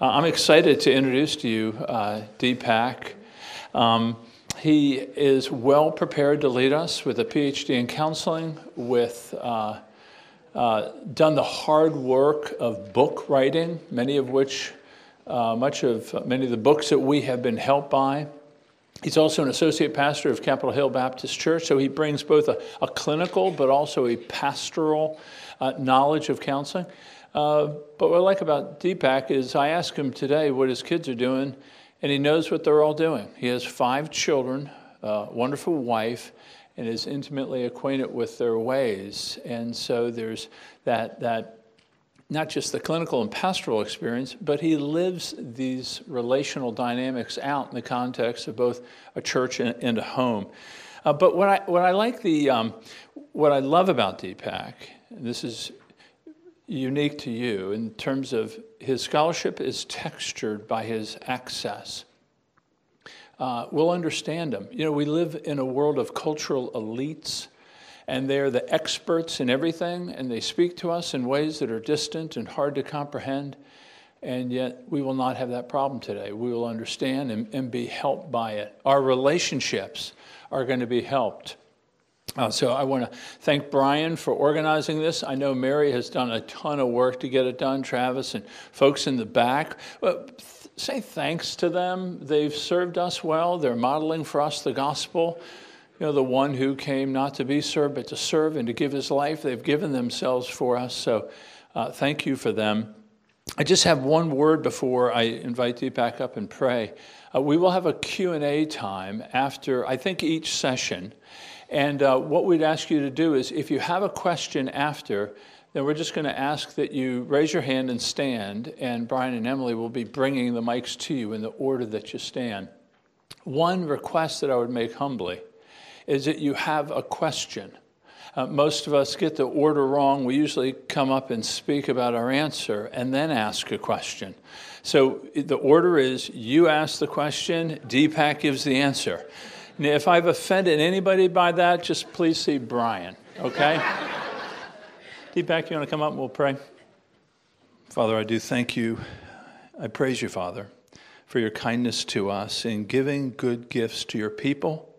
Uh, I'm excited to introduce to you uh, Deepak. Um, he is well prepared to lead us with a PhD in counseling, with uh, uh, done the hard work of book writing, many of which, uh, much of many of the books that we have been helped by. He's also an associate pastor of Capitol Hill Baptist Church, so he brings both a, a clinical but also a pastoral uh, knowledge of counseling. Uh, but what I like about Deepak is I asked him today what his kids are doing, and he knows what they're all doing. He has five children, a wonderful wife, and is intimately acquainted with their ways. And so there's that, that not just the clinical and pastoral experience, but he lives these relational dynamics out in the context of both a church and, and a home. Uh, but what I, what I like the, um, what I love about Deepak, this is unique to you in terms of his scholarship is textured by his access. Uh, we'll understand him. You know, we live in a world of cultural elites, and they're the experts in everything, and they speak to us in ways that are distant and hard to comprehend. And yet, we will not have that problem today. We will understand and, and be helped by it. Our relationships are going to be helped. Uh, so I want to thank Brian for organizing this. I know Mary has done a ton of work to get it done, Travis and folks in the back. But th- say thanks to them. They've served us well. They're modeling for us the gospel. You know, the one who came not to be served, but to serve and to give his life. They've given themselves for us. So uh, thank you for them. I just have one word before I invite you back up and pray. Uh, we will have a Q&A time after, I think, each session. And uh, what we'd ask you to do is if you have a question after, then we're just going to ask that you raise your hand and stand, and Brian and Emily will be bringing the mics to you in the order that you stand. One request that I would make humbly is that you have a question. Uh, most of us get the order wrong. We usually come up and speak about our answer and then ask a question. So the order is you ask the question, Deepak gives the answer. If I've offended anybody by that, just please see Brian, okay? Deepak, you want to come up and we'll pray? Father, I do thank you. I praise you, Father, for your kindness to us in giving good gifts to your people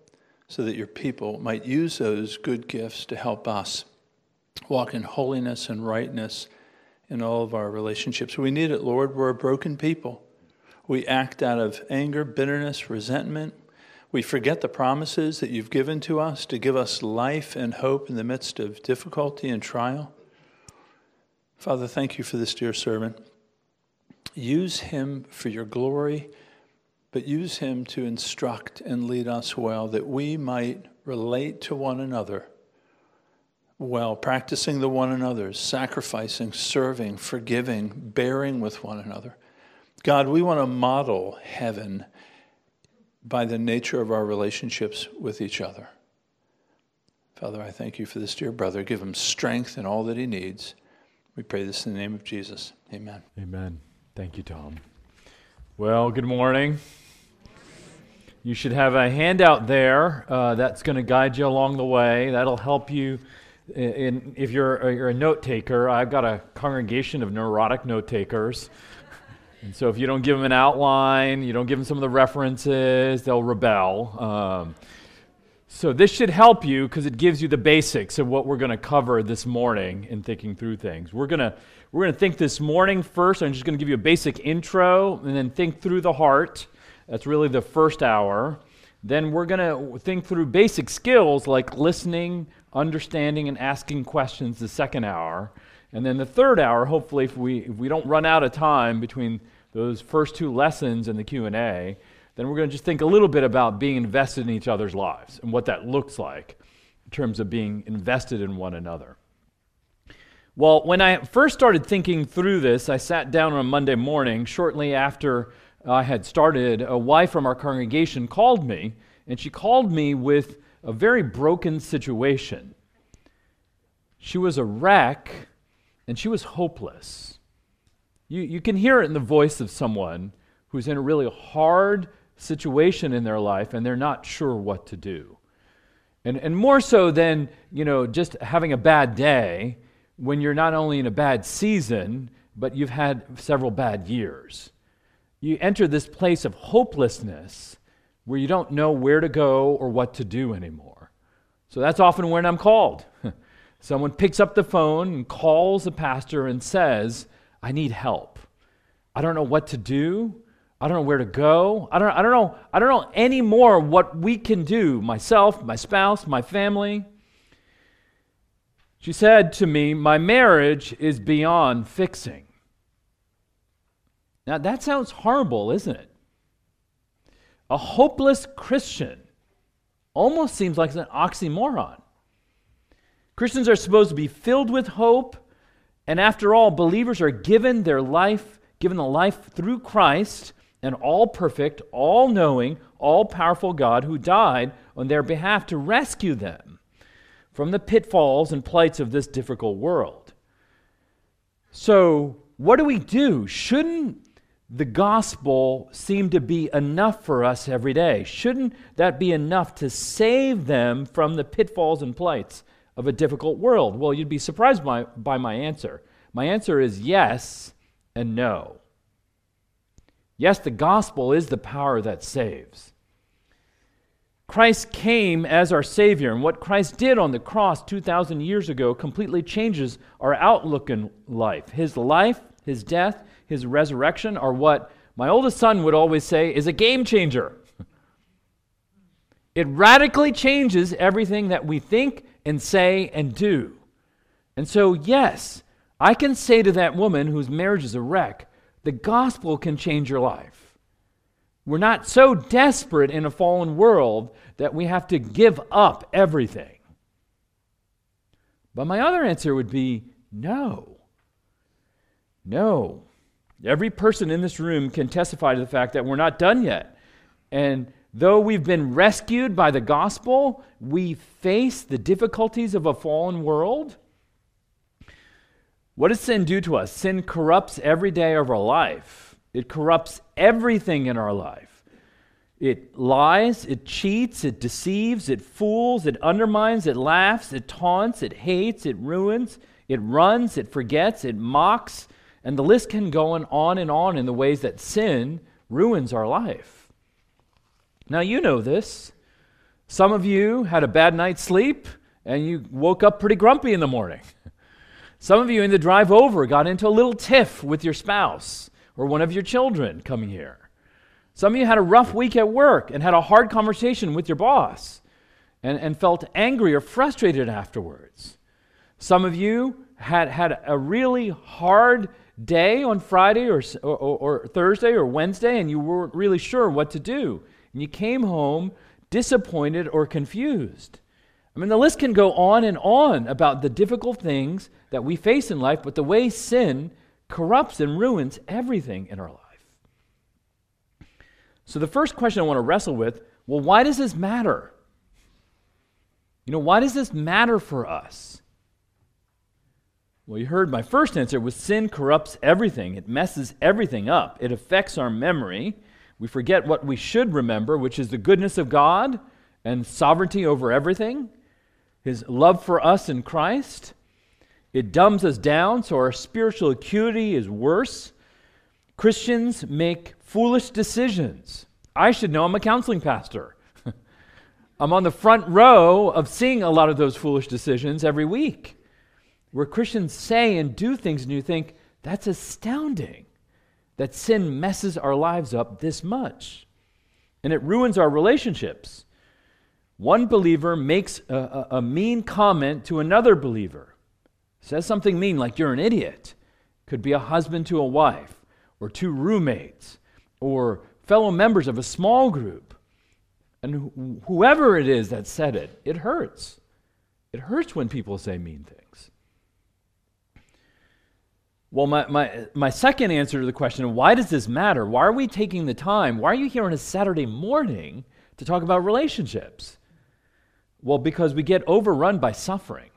so that your people might use those good gifts to help us walk in holiness and rightness in all of our relationships. We need it, Lord. We're a broken people. We act out of anger, bitterness, resentment. We forget the promises that you've given to us to give us life and hope in the midst of difficulty and trial. Father, thank you for this dear servant. Use him for your glory, but use him to instruct and lead us well, that we might relate to one another well, practicing the one another's, sacrificing, serving, forgiving, bearing with one another. God, we want to model heaven by the nature of our relationships with each other. Father, I thank you for this dear brother. Give him strength in all that he needs. We pray this in the name of Jesus. Amen. Amen. Thank you, Tom. Well, good morning. You should have a handout there uh, that's going to guide you along the way. That'll help you. In, if you're, you're a note taker, I've got a congregation of neurotic note takers. And so if you don't give them an outline, you don't give them some of the references, they'll rebel. Um, so this should help you because it gives you the basics of what we're going to cover this morning in thinking through things. We're going to we're going to think this morning first. I'm just going to give you a basic intro and then think through the heart. That's really the first hour. Then we're going to think through basic skills like listening, understanding, and asking questions the second hour. And then the third hour, hopefully, if we, if we don't run out of time between those first two lessons and the Q&A, then we're going to just think a little bit about being invested in each other's lives and what that looks like in terms of being invested in one another. Well, when I first started thinking through this, I sat down on a Monday morning shortly after I had started. A wife from our congregation called me, and she called me with a very broken situation. She was a wreck and she was hopeless. You, you can hear it in the voice of someone who's in a really hard situation in their life and they're not sure what to do. And, and more so than, you know, just having a bad day when you're not only in a bad season, but you've had several bad years. you enter this place of hopelessness where you don't know where to go or what to do anymore. So that's often when I'm called. Someone picks up the phone and calls the pastor and says, I need help. I don't know what to do. I don't know where to go. I don't, I don't know. I don't know anymore what we can do, myself, my spouse, my family. She said to me, My marriage is beyond fixing. Now, that sounds horrible, isn't it? A hopeless Christian almost seems like an oxymoron. Christians are supposed to be filled with hope, and after all, believers are given their life, given the life through Christ, an all perfect, all knowing, all powerful God who died on their behalf to rescue them from the pitfalls and plights of this difficult world. So, what do we do? Shouldn't the gospel seem to be enough for us every day? Shouldn't that be enough to save them from the pitfalls and plights of a difficult world? Well, you'd be surprised by, by my answer. My answer is yes and no. Yes, the gospel is the power that saves. Christ came as our Savior, and what Christ did on the cross 2,000 years ago completely changes our outlook in life. His life, His death, His resurrection are what my oldest son would always say is a game changer. It radically changes everything that we think and say and do. And so, yes, I can say to that woman whose marriage is a wreck, the gospel can change your life. We're not so desperate in a fallen world that we have to give up everything. But my other answer would be no. No. Every person in this room can testify to the fact that we're not done yet. And though we've been rescued by the gospel, we face the difficulties of a fallen world. What does sin do to us? Sin corrupts every day of our life. It corrupts everything in our life. It lies, it cheats, it deceives, it fools, it undermines, it laughs, it taunts, it hates, it ruins, it runs, it forgets, it mocks, and the list can go on and on in the ways that sin ruins our life. Now, you know this. Some of you had a bad night's sleep and you woke up pretty grumpy in the morning. Some of you in the drive over got into a little tiff with your spouse or one of your children coming here. Some of you had a rough week at work and had a hard conversation with your boss and, and felt angry or frustrated afterwards. Some of you had had a really hard day on Friday or, or, or Thursday or Wednesday and you weren't really sure what to do. And you came home disappointed or confused. I mean, the list can go on and on about the difficult things that we face in life, but the way sin corrupts and ruins everything in our life. So, the first question I want to wrestle with well, why does this matter? You know, why does this matter for us? Well, you heard my first answer was sin corrupts everything. It messes everything up. It affects our memory. We forget what we should remember, which is the goodness of God and sovereignty over everything, His love for us in Christ. It dumbs us down, so our spiritual acuity is worse. Christians make foolish decisions. I should know I'm a counseling pastor. I'm on the front row of seeing a lot of those foolish decisions every week, where Christians say and do things, and you think, that's astounding that sin messes our lives up this much. And it ruins our relationships. One believer makes a, a, a mean comment to another believer says something mean like you're an idiot. Could be a husband to a wife, or two roommates, or fellow members of a small group. And wh- whoever it is that said it, it hurts. It hurts when people say mean things. Well, my, my, my second answer to the question why does this matter? Why are we taking the time? Why are you here on a Saturday morning to talk about relationships? Well, because we get overrun by suffering.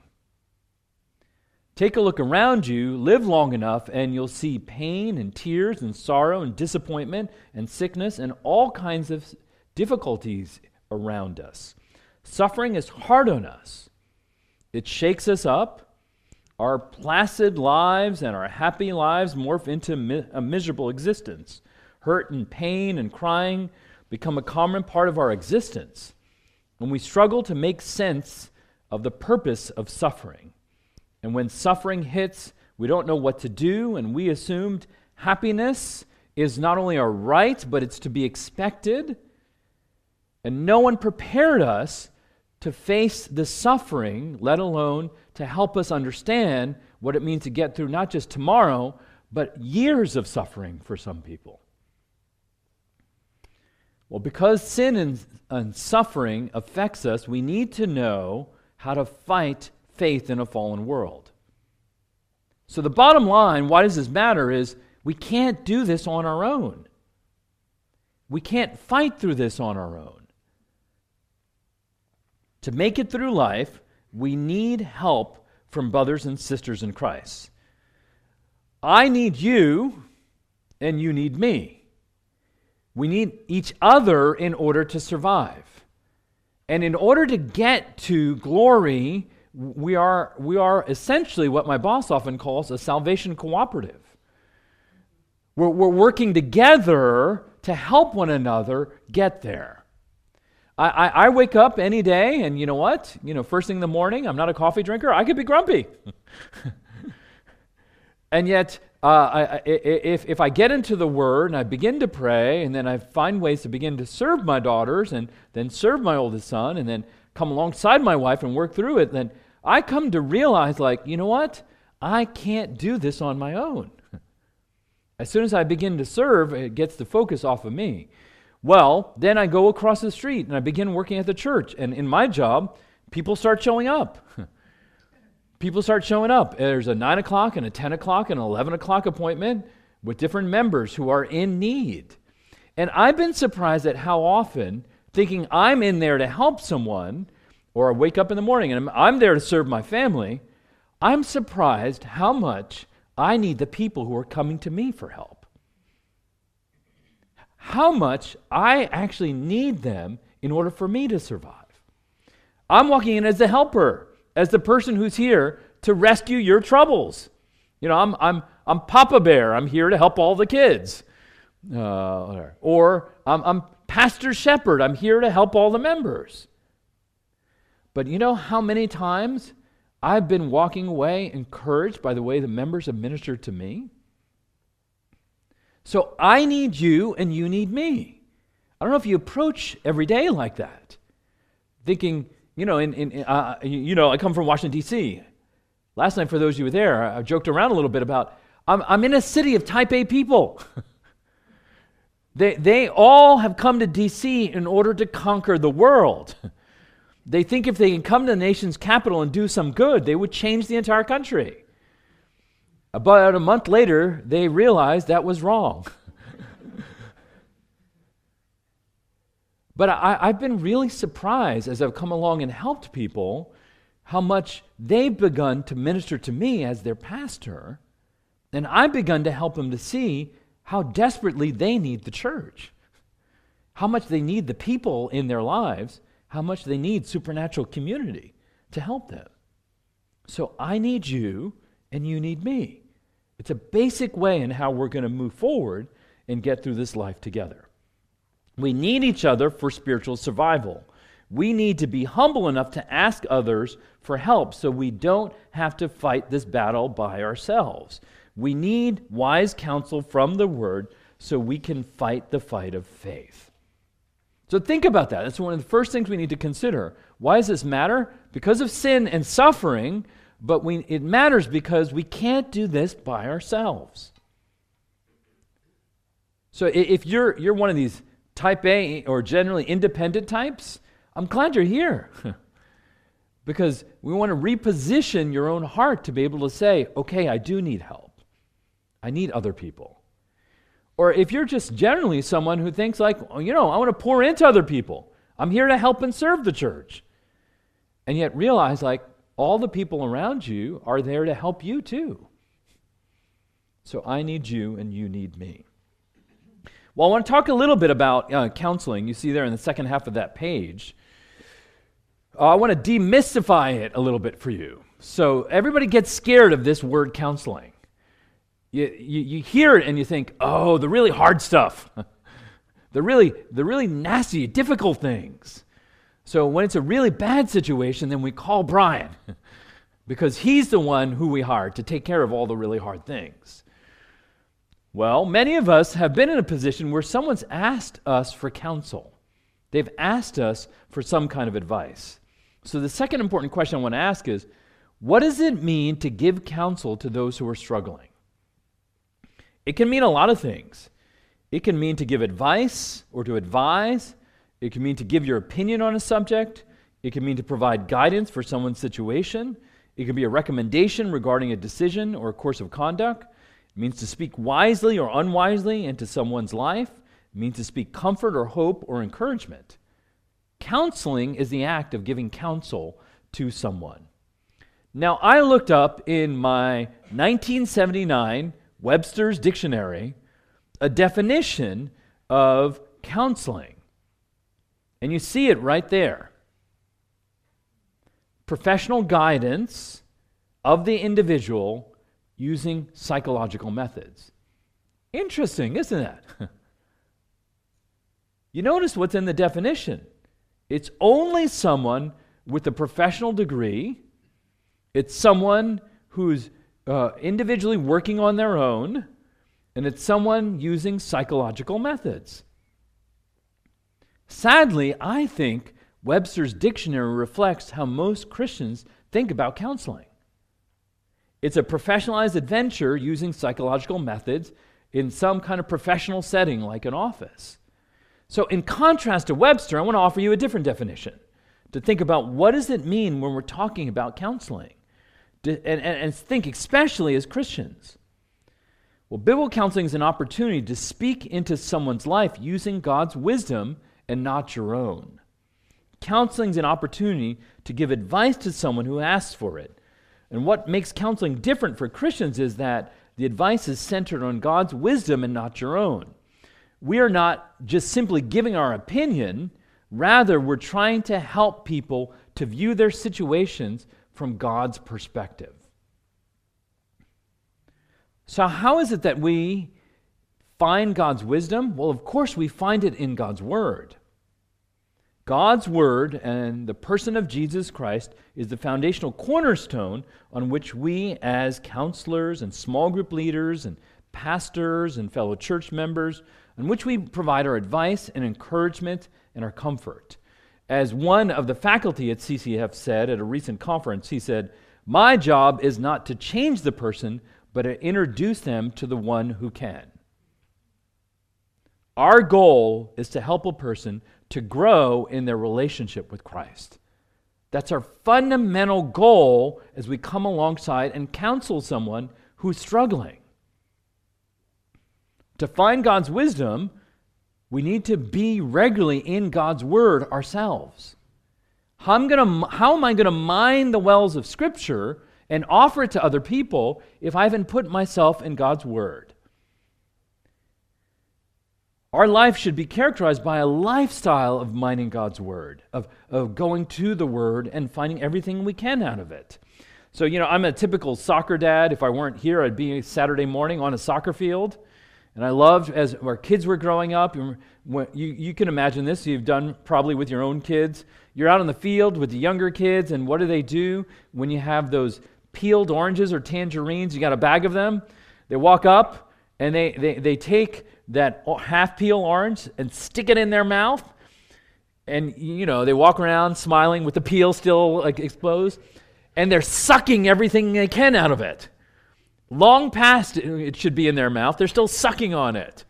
Take a look around you, live long enough, and you'll see pain and tears and sorrow and disappointment and sickness and all kinds of difficulties around us. Suffering is hard on us, it shakes us up. Our placid lives and our happy lives morph into a miserable existence. hurt and pain and crying become a common part of our existence when we struggle to make sense of the purpose of suffering. And when suffering hits, we don't know what to do, and we assumed happiness is not only our right, but it's to be expected. And no one prepared us to face the suffering, let alone to help us understand what it means to get through not just tomorrow, but years of suffering for some people. Well, because sin and, and, suffering affects us, we need to know how to fight faith in a fallen world. So, the bottom line, why does this matter, is we can't do this on our own. We can't fight through this on our own. To make it through life, we need help from brothers and sisters in Christ. I need you, and you need me. We need each other in order to survive. And in order to get to glory, we are, we are essentially what my boss often calls a salvation cooperative. We're, we're working together to help one another get there. I, I, I, wake up any day, and you know what? You know, first thing in the morning, I'm not a coffee drinker. I could be grumpy. and yet, uh, I, if, if I get into the Word and I begin to pray, and then I find ways to begin to serve my daughters, and then serve my oldest son, and then come alongside my wife and work through it, then I come to realize, like, you know what? I can't do this on my own. As soon as I begin to serve, it gets the focus off of me. Well, then I go across the street and I begin working at the church. And in my job, people start showing up. people start showing up. There's a 9 o'clock and a 10 o'clock and an 11 o'clock appointment with different members who are in need. And I've been surprised at how often, thinking I'm in there to help someone, or I wake up in the morning and I'm, I'm there to serve my family, I'm surprised how much I need the people who are coming to me for help. How much I actually need them in order for me to survive. I'm walking in as the helper, as the person who's here to rescue your troubles. You know, I'm, I'm, I'm Papa Bear. I'm here to help all the kids. Uh, or I'm, I'm Pastor Shepherd. I'm here to help all the members. But you know how many times I've been walking away encouraged by the way the members have ministered to me. So I need you and you need me. I don't know if you approach every day like that, thinking, you know, in, in, uh, you know, I come from Washington, D.C. Last night, for those of you who were there, I joked around a little bit about I'm, I'm in a city of type A people. they, they all have come to D.C. in order to conquer the world. They think if they can come to the nation's capital and do some good, they would change the entire country. About a month later, they realized that was wrong. but I, I've been really surprised as I've come along and helped people how much they've begun to minister to me as their pastor, and I've begun to help them to see how desperately they need the church, how much they need the people in their lives how much they need supernatural community to help them. So I need you and you need me. It's a basic way in how we're going to move forward and get through this life together. We need each other for spiritual survival. We need to be humble enough to ask others for help so we don't have to fight this battle by ourselves. We need wise counsel from the Word so we can fight the fight of faith. So think about that. That's one of the first things we need to consider. Why does this matter? Because of sin and suffering, but we, it matters because we can't do this by ourselves. So if you're, you're one of these type A or generally independent types, I'm glad you're here. because we want to reposition your own heart to be able to say, okay, I do need help. I need other people. Or if you're just generally someone who thinks, like, oh, you know, I want to pour into other people, I'm here to help and serve the church. And yet realize, like, all the people around you are there to help you too. So I need you and you need me. Well, I want to talk a little bit about uh, counseling. You see there in the second half of that page. Uh, I want to demystify it a little bit for you. So everybody gets scared of this word counseling you, you, you hear it and you think, oh, the really hard stuff, the really, the really nasty, difficult things. So when it's a really bad situation, then we call Brian because he's the one who we hire to take care of all the really hard things. Well, many of us have been in a position where someone's asked us for counsel. They've asked us for some kind of advice. So the second important question I want to ask is what does it mean to give counsel to those who are struggling? It can mean a lot of things. It can mean to give advice or to advise. It can mean to give your opinion on a subject. It can mean to provide guidance for someone's situation. It can be a recommendation regarding a decision or a course of conduct. It means to speak wisely or unwisely into someone's life. It means to speak comfort or hope or encouragement. Counseling is the act of giving counsel to someone. Now, I looked up in my 1979 Webster's Dictionary a definition of counseling. And you see it right there professional guidance of the individual using psychological methods. Interesting, isn't it? you notice what's in the definition. It's only someone with a professional degree it's someone who's uh, individually working on their own, and it's someone using psychological methods. Sadly, I think Webster's dictionary reflects how most Christians think about counseling. It's a professionalized adventure using psychological methods in some kind of professional setting like an office. So, in contrast to Webster, I want to offer you a different definition to think about what does it mean when we're talking about counseling and, and, and think especially as Christians. Well, biblical counseling is an opportunity to speak into someone's life using God's wisdom and not your own. Counseling is an opportunity to give advice to someone who asks for it. And what makes counseling different for Christians is that the advice is centered on God's wisdom and not your own. We are not just simply giving our opinion, rather, we're trying to help people to view their situations from God's perspective. So, how is it that we find God's wisdom? Well, of course, we find it in God's Word. God's Word and the person of Jesus Christ is the foundational cornerstone on which we, as counselors and small group leaders and pastors and fellow church members, on which we provide our advice and encouragement and our comfort. As one of the faculty at CCEF said at a recent conference, he said, My job is not to change the person, but to introduce them to the one who can. Our goal is to help a person to grow in their relationship with Christ. That's our fundamental goal as we come alongside and counsel someone who's struggling. To find God's wisdom, we need to be regularly in God's Word ourselves. How, I'm gonna, how am I going to mine the wells of Scripture and offer it to other people if I haven't put myself in God's Word? Our life should be characterized by a lifestyle of mining God's Word, of, of going to the Word and finding everything we can out of it. So, you know, I'm a typical soccer dad. If I weren't here, I'd be Saturday morning on a soccer field. And I loved as our kids were growing up, you, you can imagine this, you've done probably with your own kids. You're out in the field with the younger kids, and what do they do when you have those peeled oranges or tangerines? You got a bag of them. They walk up and they, they, they take that half peel orange and stick it in their mouth. And, you know, they walk around smiling with the peel still like, exposed, and they're sucking everything they can out of it. Long past it should be in their mouth, they're still sucking on it.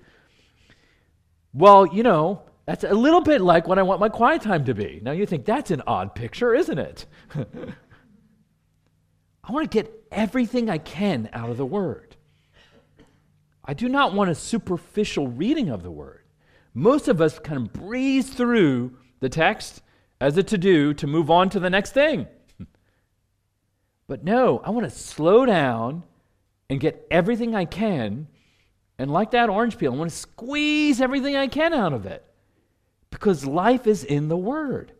Well, you know, that's a little bit like what I want my quiet time to be. Now you think that's an odd picture, isn't it? I want to get everything I can out of the Word. I do not want a superficial reading of the Word. Most of us kind of breeze through the text as a to do to move on to the next thing. but no, I want to slow down and get everything I can. And like that orange peel, I want to squeeze everything I can out of it because life is in the Word.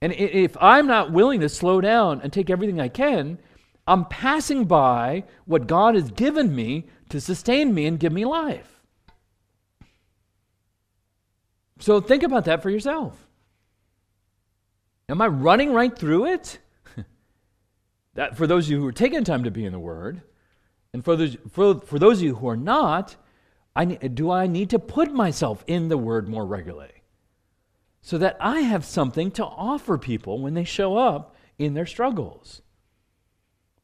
And if I'm not willing to slow down and take everything I can, I'm passing by what God has given me to sustain me and give me life. So think about that for yourself. Am I running right through it? that for those of you who are taking time to be in the Word, and for those, for, for those of you who are not, I, do I need to put myself in the Word more regularly? So that I have something to offer people when they show up in their struggles.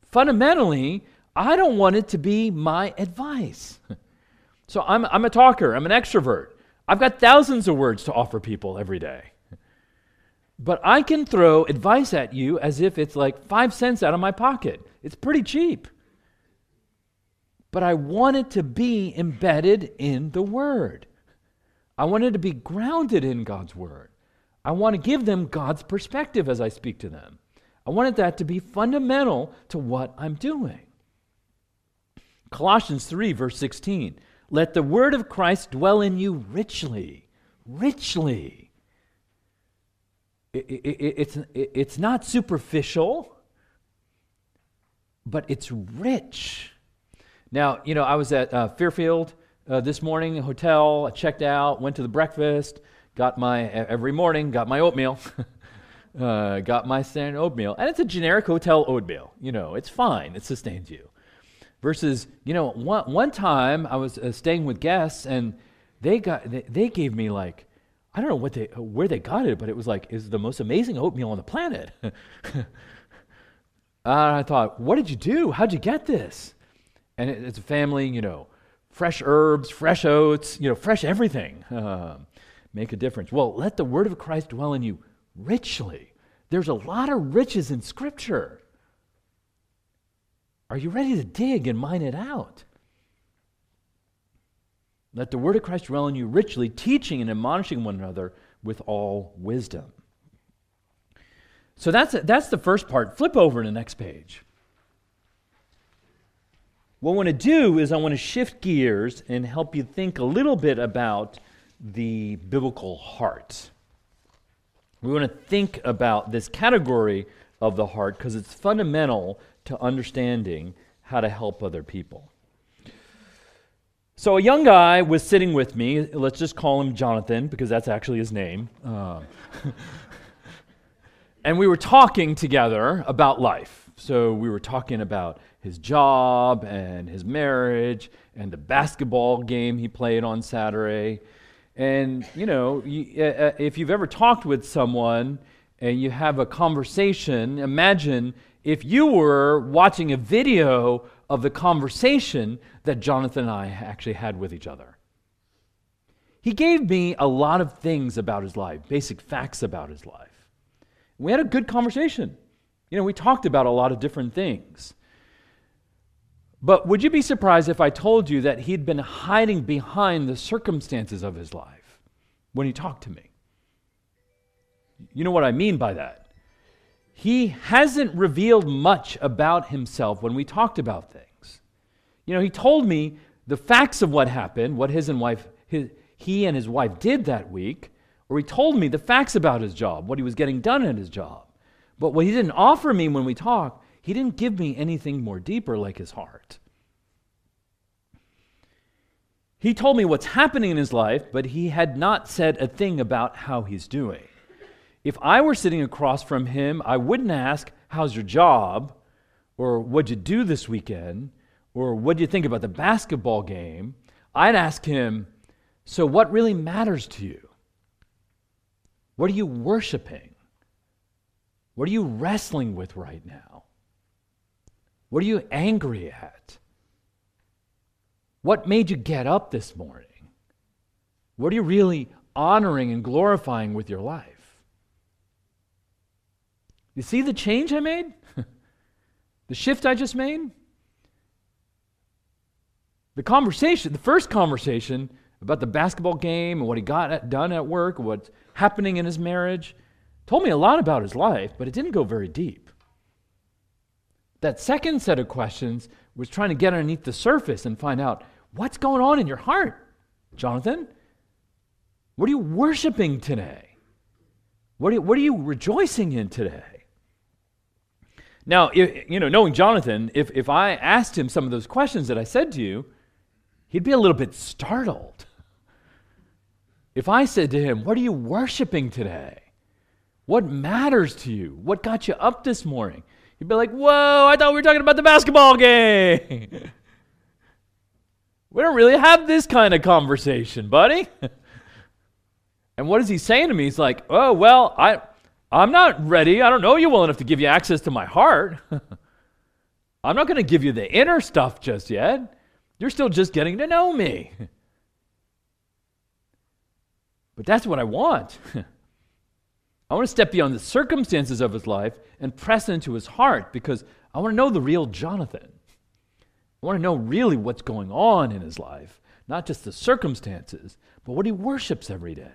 Fundamentally, I don't want it to be my advice. so I'm, I'm a talker, I'm an extrovert. I've got thousands of words to offer people every day. But I can throw advice at you as if it's like five cents out of my pocket. It's pretty cheap. But I want it to be embedded in the Word. I want it to be grounded in God's Word. I want to give them God's perspective as I speak to them. I wanted that to be fundamental to what I'm doing. Colossians 3, verse 16. Let the word of Christ dwell in you richly. Richly. It, it, it's, it, it's not superficial, but it's rich. Now, you know, I was at uh, Fairfield uh, this morning, hotel, I checked out, went to the breakfast, got my, every morning, got my oatmeal. uh, got my standard oatmeal. And it's a generic hotel oatmeal. You know, it's fine, it sustains you. Versus, you know, one, one time I was uh, staying with guests and they, got, they, they gave me like, I don't know what they, where they got it, but it was like, it's the most amazing oatmeal on the planet. I thought, what did you do? How'd you get this? And it, it's a family, you know, fresh herbs, fresh oats, you know, fresh everything. Make a difference. Well, let the word of Christ dwell in you richly. There's a lot of riches in Scripture. Are you ready to dig and mine it out? Let the word of Christ dwell in you richly, teaching and admonishing one another with all wisdom. So that's, that's the first part. Flip over to the next page. What I want to do is I want to shift gears and help you think a little bit about the biblical heart. We want to think about this category of the heart because it's fundamental to understanding how to help other people. So, a young guy was sitting with me. Let's just call him Jonathan because that's actually his name. Uh, and we were talking together about life. So, we were talking about his job and his marriage and the basketball game he played on Saturday and, you know, you, uh, uh, if you've ever talked with someone and you have a conversation, imagine if you were watching a video of the conversation that Jonathan and I actually had with each other. He gave me a lot of things about his life, basic facts about his life. We had a good conversation. You know, we talked about a lot of different things. But would you be surprised if I told you that he'd been hiding behind the circumstances of his life when he talked to me? You know what I mean by that? He hasn't revealed much about himself when we talked about things. You know, he told me the facts of what happened, what his and wife, his, he and his wife did that week, or he told me the facts about his job, what he was getting done at his job. But what he didn't offer me when we talked he didn't give me anything more deeper like his heart. He told me what's happening in his life, but he had not said a thing about how he's doing. If I were sitting across from him, I wouldn't ask, How's your job? Or what'd you do this weekend? Or what do you think about the basketball game? I'd ask him, So what really matters to you? What are you worshiping? What are you wrestling with right now? What are you angry at? What made you get up this morning? What are you really honoring and glorifying with your life? You see the change I made? the shift I just made? The conversation, the first conversation about the basketball game and what he got at, done at work, what's happening in his marriage, told me a lot about his life, but it didn't go very deep. That second set of questions was trying to get underneath the surface and find out what's going on in your heart, Jonathan? What are you worshiping today? What are you, what are you rejoicing in today? Now, if, you know, knowing Jonathan, if, if I asked him some of those questions that I said to you, he'd be a little bit startled. If I said to him, What are you worshiping today? What matters to you? What got you up this morning? He'd be like, Whoa, I thought we were talking about the basketball game. we don't really have this kind of conversation, buddy. and what is he saying to me? He's like, Oh, well, I, I'm not ready. I don't know you well enough to give you access to my heart. I'm not going to give you the inner stuff just yet. You're still just getting to know me. but that's what I want. I want to step beyond the circumstances of his life and press into his heart because I want to know the real Jonathan. I want to know really what's going on in his life, not just the circumstances, but what he worships every day.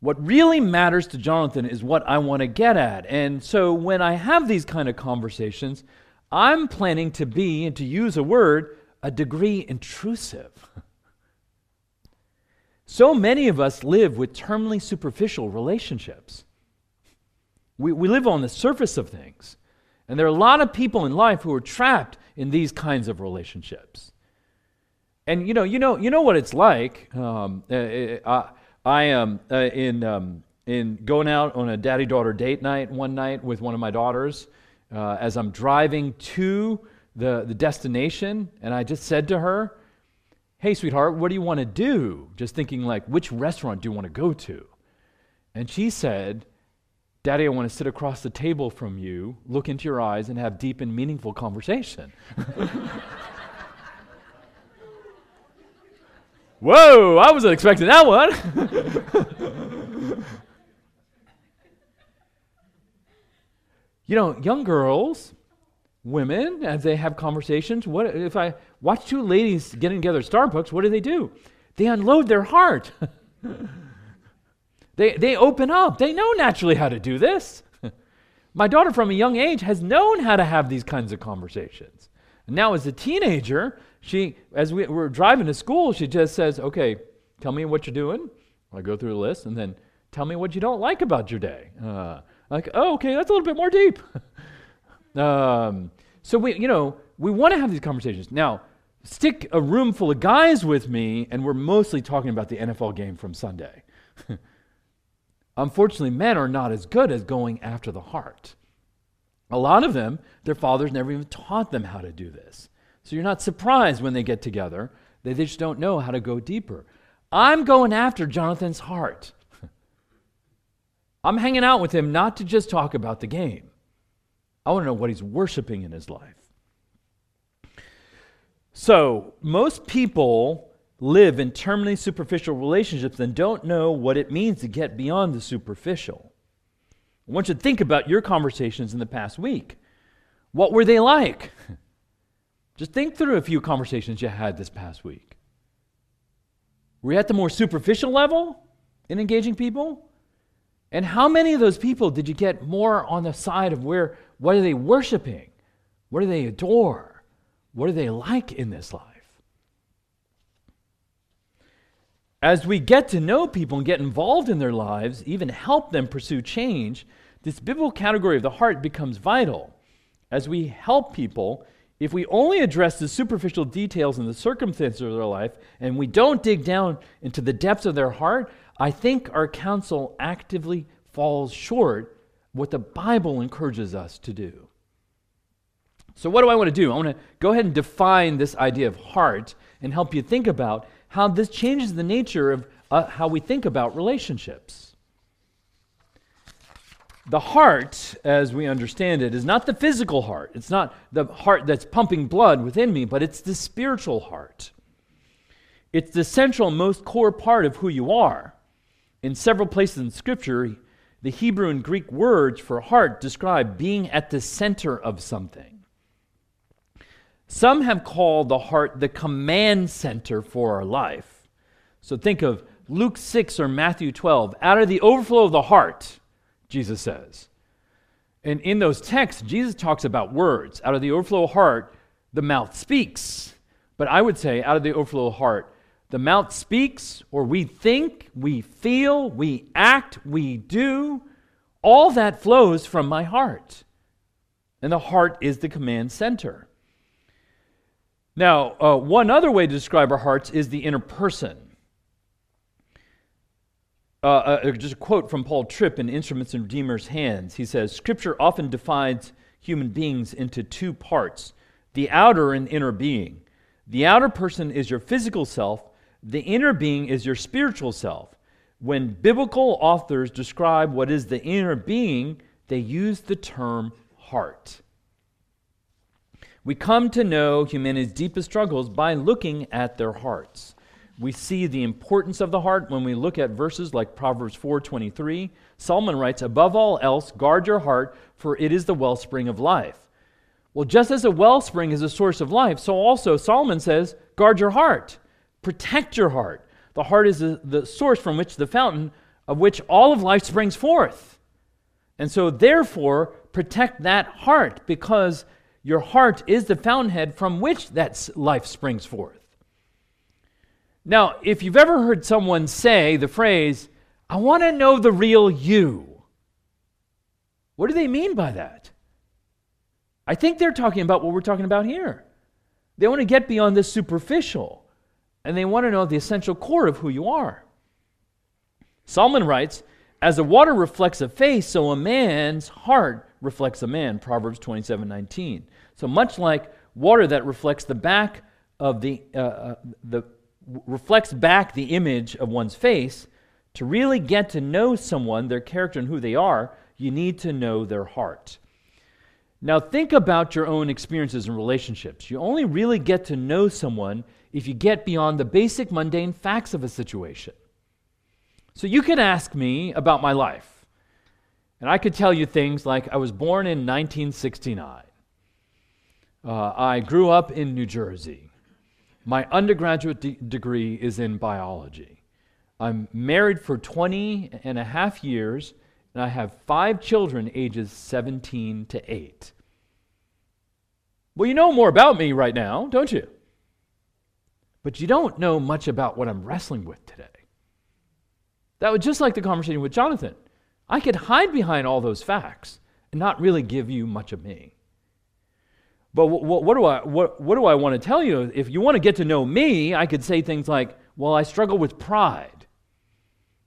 What really matters to Jonathan is what I want to get at. And so when I have these kind of conversations, I'm planning to be, and to use a word, a degree intrusive. So many of us live with terminally superficial relationships. We, we live on the surface of things. And there are a lot of people in life who are trapped in these kinds of relationships. And you know, you know, you know what it's like. Um, uh, uh, I am uh, in um, in going out on a daddy-daughter date night one night with one of my daughters. Uh, as I'm driving to the the destination, and I just said to her, Hey, sweetheart, what do you want to do? Just thinking, like, which restaurant do you want to go to? And she said, Daddy, I want to sit across the table from you, look into your eyes, and have deep and meaningful conversation. Whoa, I wasn't expecting that one. you know, young girls, women, as they have conversations, what if I Watch two ladies getting together at Starbucks. What do they do? They unload their heart. they, they open up. They know naturally how to do this. My daughter, from a young age, has known how to have these kinds of conversations. Now, as a teenager, she, as we, we're driving to school, she just says, Okay, tell me what you're doing. I go through the list, and then tell me what you don't like about your day. Uh, like, oh, okay, that's a little bit more deep. um, so we, you know, we want to have these conversations. Now, stick a room full of guys with me, and we're mostly talking about the NFL game from Sunday. Unfortunately, men are not as good as going after the heart. A lot of them, their fathers never even taught them how to do this. So you're not surprised when they get together. They just don't know how to go deeper. I'm going after Jonathan's heart. I'm hanging out with him not to just talk about the game. I want to know what he's worshiping in his life. So, most people live in terminally superficial relationships and don't know what it means to get beyond the superficial. I want you to think about your conversations in the past week. What were they like? Just think through a few conversations you had this past week. Were you at the more superficial level in engaging people? And how many of those people did you get more on the side of where, what are they worshiping? What do they adore? What do they like in this life? As we get to know people and get involved in their lives, even help them pursue change, this biblical category of the heart becomes vital. As we help people, if we only address the superficial details and the circumstances of their life and we don't dig down into the depths of their heart, I think our counsel actively falls short what the Bible encourages us to do. So, what do I want to do? I want to go ahead and define this idea of heart and help you think about how this changes the nature of uh, how we think about relationships. The heart, as we understand it, is not the physical heart. It's not the heart that's pumping blood within me, but it's the spiritual heart. It's the central, most core part of who you are. In several places in Scripture, the Hebrew and Greek words for heart describe being at the center of something. Some have called the heart the command center for our life. So think of Luke 6 or Matthew 12. Out of the overflow of the heart, Jesus says. And in those texts, Jesus talks about words. Out of the overflow of heart, the mouth speaks. But I would say, out of the overflow of heart, the mouth speaks, or we think, we feel, we act, we do, All that flows from my heart. And the heart is the command center. Now, uh, one other way to describe our hearts is the inner person. Uh, uh, just a quote from Paul Tripp in Instruments in Redeemer's Hands. He says Scripture often divides human beings into two parts the outer and inner being. The outer person is your physical self, the inner being is your spiritual self. When biblical authors describe what is the inner being, they use the term heart. We come to know humanity's deepest struggles by looking at their hearts. We see the importance of the heart when we look at verses like Proverbs 4:23. Solomon writes, "Above all else, guard your heart, for it is the wellspring of life." Well, just as a wellspring is a source of life, so also Solomon says, guard your heart, protect your heart. The heart is the, the source from which the fountain of which all of life springs forth. And so, therefore, protect that heart because your heart is the fountainhead from which that life springs forth. Now, if you've ever heard someone say the phrase, I want to know the real you, what do they mean by that? I think they're talking about what we're talking about here. They want to get beyond the superficial, and they want to know the essential core of who you are. Solomon writes, As the water reflects a face, so a man's heart reflects a man. Proverbs 27 19. So much like water that reflects the back of the, uh, uh, the reflects back the image of one's face, to really get to know someone, their character, and who they are, you need to know their heart. Now, think about your own experiences and relationships. You only really get to know someone if you get beyond the basic mundane facts of a situation. So, you could ask me about my life, and I could tell you things like I was born in 1969, uh, I grew up in New Jersey, my undergraduate de- degree is in biology, I'm married for 20 and a half years and I have five children ages 17 to 8. Well, you know more about me right now, don't you? But you don't know much about what I'm wrestling with today. That was just like the conversation with Jonathan. I could hide behind all those facts and not really give you much of me. But what, what, do I, what, what do I want to tell you? If you want to get to know me, I could say things like, well, I struggle with pride.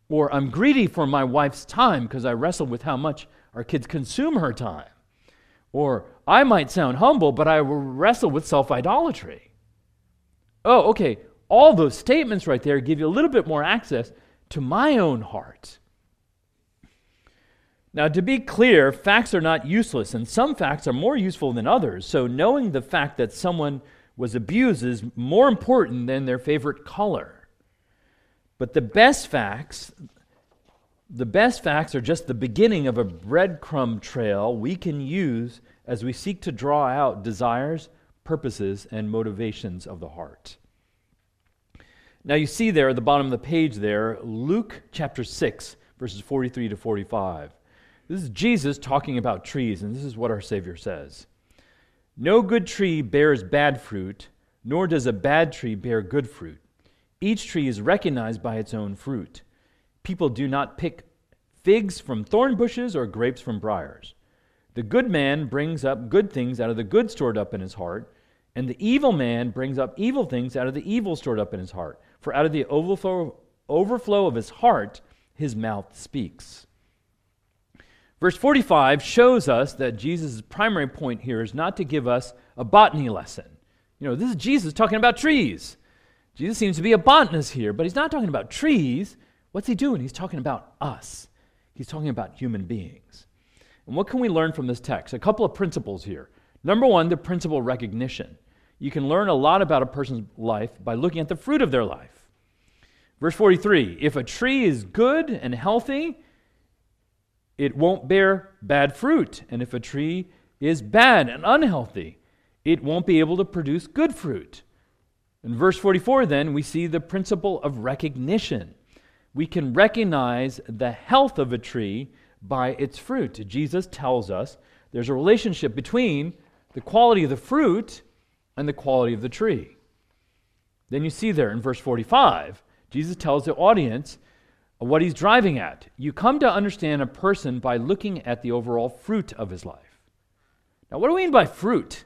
Or I'm greedy for my wife's time because I wrestle with how much our kids consume her time. Or I might sound humble, but I wrestle with self idolatry. Oh, okay. All those statements right there give you a little bit more access to my own heart. Now, to be clear, facts are not useless, and some facts are more useful than others. So, knowing the fact that someone was abused is more important than their favorite color. But the best facts, the best facts are just the beginning of a breadcrumb trail we can use as we seek to draw out desires, purposes, and motivations of the heart. Now, you see there at the bottom of the page there, Luke chapter 6, verses 43 to 45. This is Jesus talking about trees, and this is what our Savior says No good tree bears bad fruit, nor does a bad tree bear good fruit. Each tree is recognized by its own fruit. People do not pick figs from thorn bushes or grapes from briars. The good man brings up good things out of the good stored up in his heart, and the evil man brings up evil things out of the evil stored up in his heart. For out of the overflow, of his heart, his mouth speaks. Verse 45 shows us that Jesus' primary point here is not to give us a botany lesson. You know, this is Jesus talking about trees. Jesus seems to be a botanist here, but he's not talking about trees. What's he doing? He's talking about us. He's talking about human beings. And what can we learn from this text? A couple of principles here. Number one, the principle of recognition. You can learn a lot about a person's life by looking at the fruit of their life. Verse 43 If a tree is good and healthy, it won't bear bad fruit. And if a tree is bad and unhealthy, it won't be able to produce good fruit. In verse 44, then, we see the principle of recognition. We can recognize the health of a tree by its fruit. Jesus tells us there's a relationship between the quality of the fruit and the quality of the tree. Then you see there in verse 45, Jesus tells the audience, what he's driving at. You come to understand a person by looking at the overall fruit of his life. Now, what do we mean by fruit?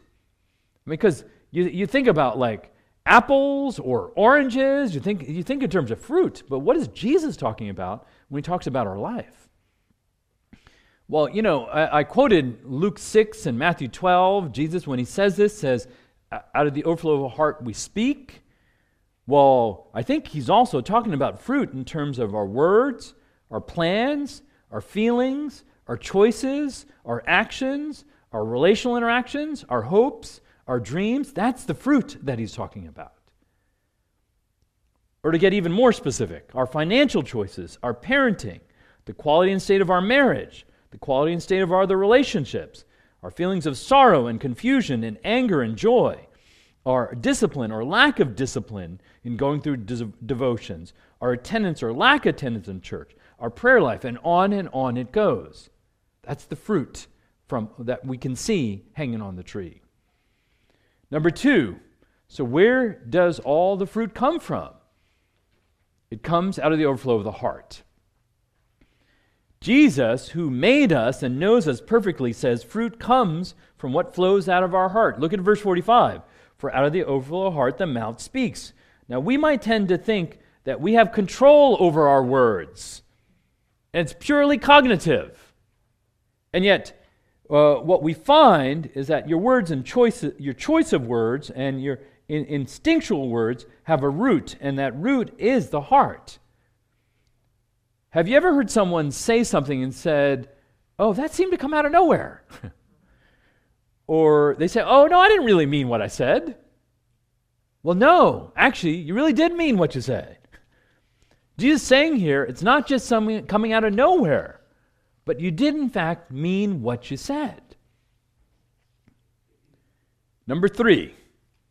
Because you, you think about like apples or oranges, you think, you think in terms of fruit, but what is Jesus talking about when he talks about our life? Well, you know, I, I quoted Luke 6 and Matthew 12. Jesus, when he says this, says, Out of the overflow of a heart we speak. Well, I think he's also talking about fruit in terms of our words, our plans, our feelings, our choices, our actions, our relational interactions, our hopes, our dreams. That's the fruit that he's talking about. Or to get even more specific, our financial choices, our parenting, the quality and state of our marriage, the quality and state of our other relationships, our feelings of sorrow and confusion and anger and joy, our discipline or lack of discipline in going through de- devotions, our attendance or lack of attendance in church, our prayer life, and on and on it goes. That's the fruit from that we can see hanging on the tree. Number two, so where does all the fruit come from? It comes out of the overflow of the heart. Jesus, who made us and knows us perfectly, says fruit comes from what flows out of our heart. Look at verse 45. For out of the overflow of heart, the mouth speaks. Now, we might tend to think that we have control over our words, and it's purely cognitive. And yet, uh, what we find is that your words and choice, your choice of words and your in, instinctual words have a root, and that root is the heart. Have you ever heard someone say something and said, Oh, that seemed to come out of nowhere? Or they say, oh, no, I didn't really mean what I said. Well, no, actually, you really did mean what you said. Jesus saying here, it's not just something coming out of nowhere, but you did, in fact, mean what you said. Number three,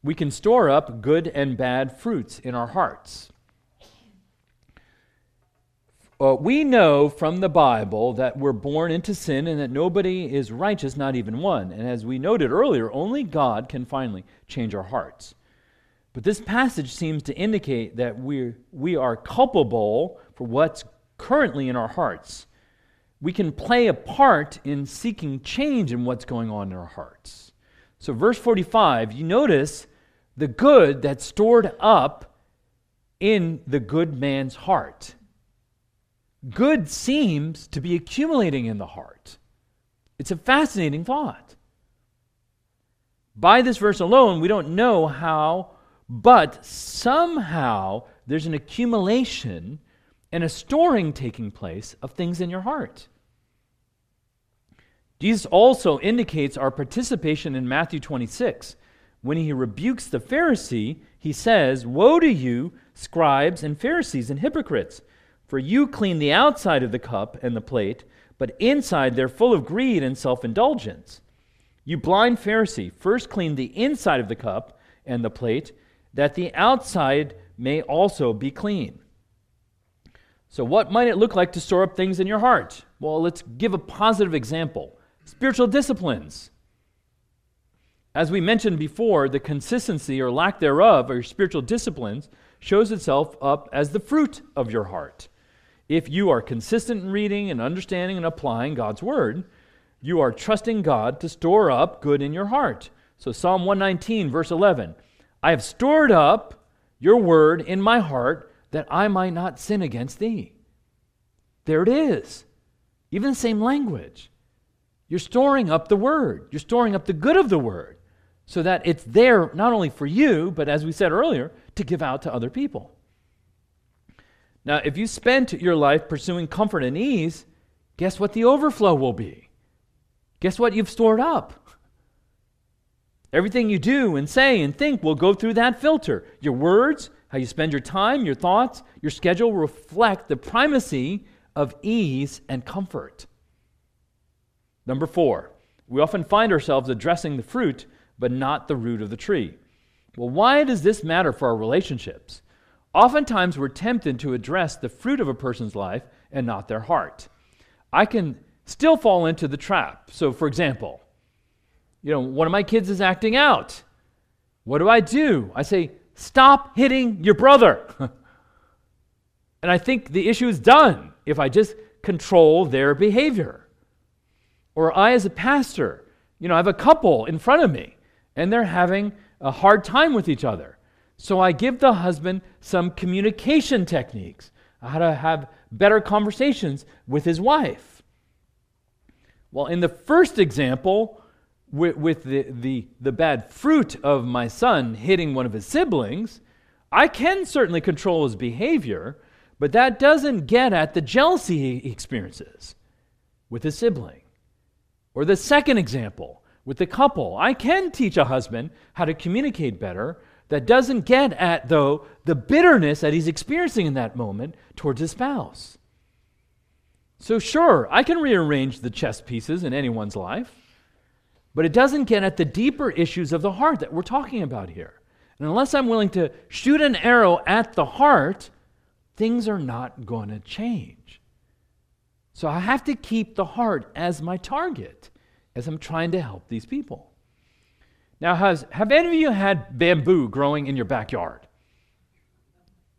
we can store up good and bad fruits in our hearts. Uh, we know from the Bible that we're born into sin and that nobody is righteous, not even one. And as we noted earlier, only God can finally change our hearts. But this passage seems to indicate that we we are culpable for what's currently in our hearts. We can play a part in seeking change in what's going on in our hearts. So, verse 45, you notice the good that's stored up in the good man's heart good seems to be accumulating in the heart. It's a fascinating thought. By this verse alone, we don't know how, but somehow there's an accumulation and a storing taking place of things in your heart. Jesus also indicates our participation in Matthew 26. When he rebukes the Pharisee, he says, Woe to you, scribes and Pharisees and hypocrites! For you clean the outside of the cup and the plate, but inside they're full of greed and self indulgence. You blind Pharisee, first clean the inside of the cup and the plate, that the outside may also be clean. So, what might it look like to store up things in your heart? Well, let's give a positive example spiritual disciplines. As we mentioned before, the consistency or lack thereof of your spiritual disciplines shows itself up as the fruit of your heart. If you are consistent in reading and understanding and applying God's word, you are trusting God to store up good in your heart. So, Psalm 119, verse 11 I have stored up your word in my heart that I might not sin against thee. There it is. Even the same language. You're storing up the word, you're storing up the good of the word so that it's there not only for you, but as we said earlier, to give out to other people. Now, if you spent your life pursuing comfort and ease, guess what the overflow will be? Guess what you've stored up? Everything you do and say and think will go through that filter. Your words, how you spend your time, your thoughts, your schedule reflect the primacy of ease and comfort. Number four, we often find ourselves addressing the fruit, but not the root of the tree. Well, why does this matter for our relationships? Oftentimes, we're tempted to address the fruit of a person's life and not their heart. I can still fall into the trap. So, for example, you know, one of my kids is acting out. What do I do? I say, Stop hitting your brother. And I think the issue is done if I just control their behavior. Or I, as a pastor, you know, I have a couple in front of me and they're having a hard time with each other. So I give the husband some communication techniques, how to have better conversations with his wife. Well, in the first example, with, with the, the, the bad fruit of my son hitting one of his siblings, I can certainly control his behavior, but that doesn't get at the jealousy he experiences with his sibling. Or the second example, with the couple, I can teach a husband how to communicate better. That doesn't get at, though, the bitterness that he's experiencing in that moment towards his spouse. So, sure, I can rearrange the chess pieces in anyone's life, but it doesn't get at the deeper issues of the heart that we're talking about here. And unless I'm willing to shoot an arrow at the heart, things are not going to change. So I have to keep the heart as my target as I'm trying to help these people. Now, has, have any of you had bamboo growing in your backyard?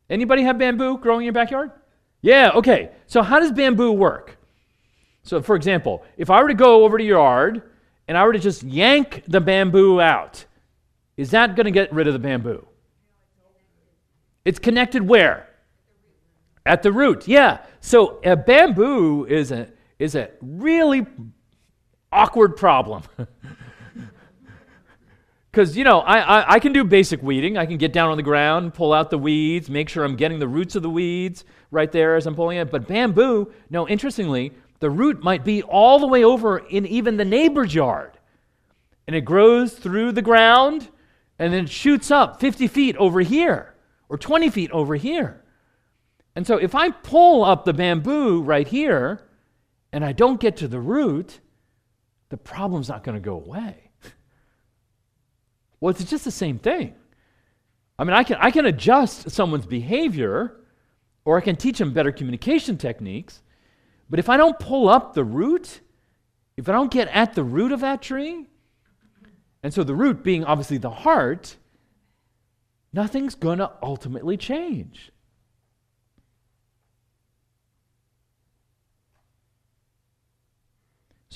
Anybody have bamboo growing in your backyard? Yeah, okay. So, how does bamboo work? So, for example, if I were to go over to your yard and I were to just yank the bamboo out, is that going to get rid of the bamboo? It's connected where? At the root, yeah. So a bamboo is a, is a really awkward problem. Because, you know, I, I, I, can do basic weeding. I can get down on the ground, pull out the weeds, make sure I'm getting the roots of the weeds right there as I'm pulling it. But bamboo, no, interestingly, the root might be all the way over in even the neighbor's yard. And it grows through the ground and then shoots up 50 feet over here or 20 feet over here. And so if I pull up the bamboo right here and I don't get to the root, the problem's not going to go away. Well, it's just the same thing. I mean, I can, I can adjust someone's behavior or I can teach them better communication techniques, but if I don't pull up the root, if I don't get at the root of that tree, and so the root being obviously the heart, nothing's going to ultimately change.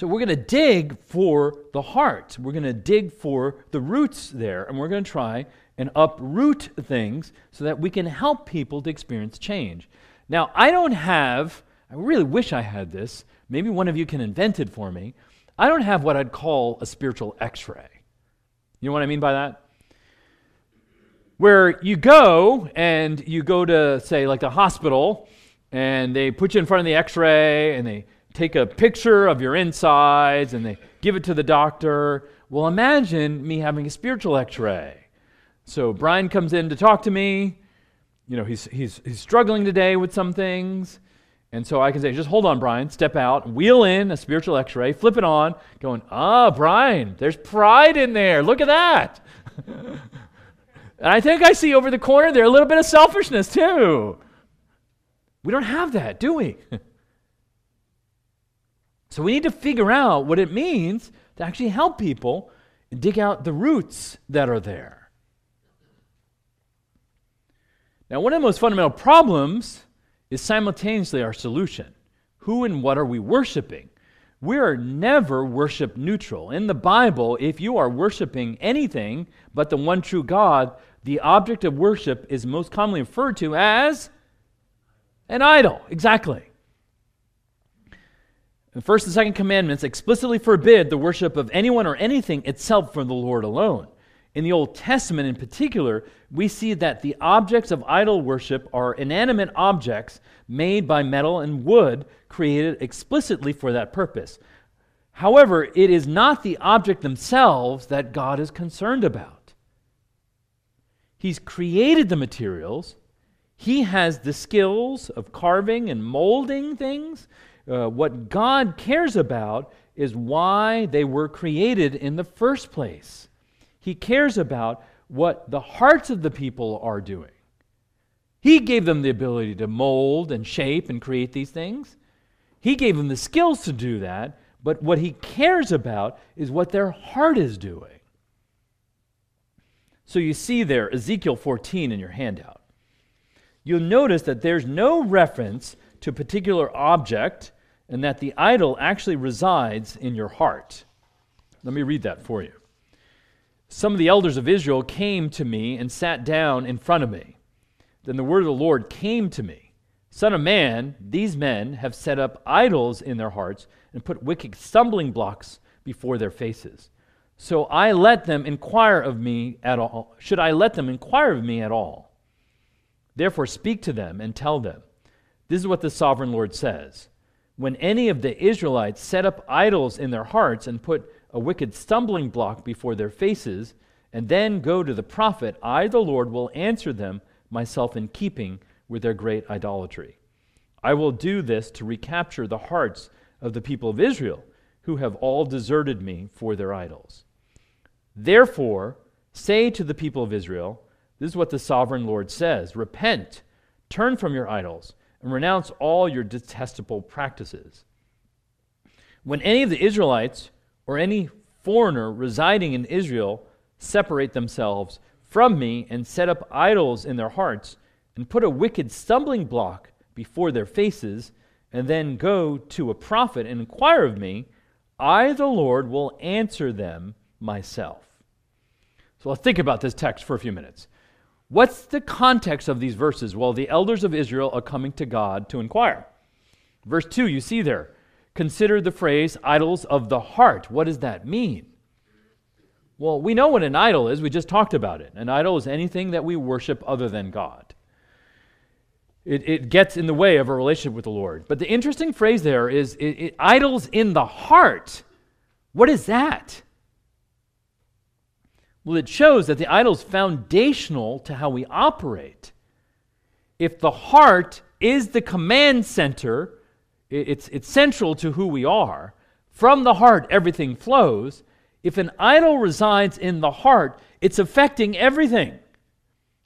So we're going to dig for the heart. We're going to dig for the roots there, and we're going to try and uproot things so that we can help people to experience change. Now, I don't have, I really wish I had this. Maybe one of you can invent it for me. I don't have what I'd call a spiritual x ray. You know what I mean by that? Where you go and you go to, say, like the hospital, and they put you in front of the x ray and they take a picture of your insides and they give it to the doctor. Well, imagine me having a spiritual x ray. So Brian comes in to talk to me. You know, he's, he's, he's struggling today with some things. And so I can say, just hold on, Brian, step out, wheel in a spiritual x ray, flip it on, going, ah, Brian, there's pride in there. Look at that. and I think I see over the corner there a little bit of selfishness too. We don't have that, do we? so we need to figure out what it means to actually help people dig out the roots that are there. Now, one of the most fundamental problems is simultaneously our solution. Who and what are we worshiping? We are never worship neutral. In the Bible, if you are worshiping anything but the one true God, the object of worship is most commonly referred to as an idol. Exactly. The first and second commandments explicitly forbid the worship of anyone or anything itself from the Lord alone. In the Old Testament, in particular, we see that the objects of idol worship are inanimate objects made by metal and wood, created explicitly for that purpose. However, it is not the object themselves that God is concerned about. He's created the materials, He has the skills of carving and molding things. Uh, what God cares about is why they were created in the first place. He cares about what the hearts of the people are doing. He gave them the ability to mold and shape and create these things. He gave them the skills to do that, but what he cares about is what their heart is doing. So you see there Ezekiel 14 in your handout. you'll notice that there's no reference to a particular object and that the idol actually resides in your heart. Let me read that for you. Some of the elders of Israel came to me and sat down in front of me. Then the word of the Lord came to me Son of man, these men have set up idols in their hearts and put wicked stumbling blocks before their faces. So I let them inquire of me at all. Should I let them inquire of me at all? Therefore, speak to them and tell them this is what the sovereign Lord says. When any of the Israelites set up idols in their hearts and put a wicked stumbling block before their faces, and then go to the prophet, I, the Lord, will answer them myself in keeping with their great idolatry. I will do this to recapture the hearts of the people of Israel, who have all deserted me for their idols. Therefore, say to the people of Israel, This is what the sovereign Lord says Repent, turn from your idols and renounce all your detestable practices. When any of the Israelites or any foreigner residing in Israel separate themselves from me and set up idols in their hearts and put a wicked stumbling block before their faces, and then go to a prophet and inquire of me, I, the Lord, will answer them myself. So let's think about this text for a few minutes. What's the context of these verses? Well, the elders of Israel are coming to God to inquire. Verse 2, you see there, consider the phrase idols of the heart. What does that mean? Well, we know what an idol is. We just talked about it. An idol is anything that we worship other than God. It, it gets in the way of a relationship with the Lord. But the interesting phrase there is it, it, idols in the heart. What is that? Well, it shows that the idol is foundational to how we operate. If the heart is the command center, it's, it's central to who we are. From the heart, everything flows. If an idol resides in the heart, it's affecting everything.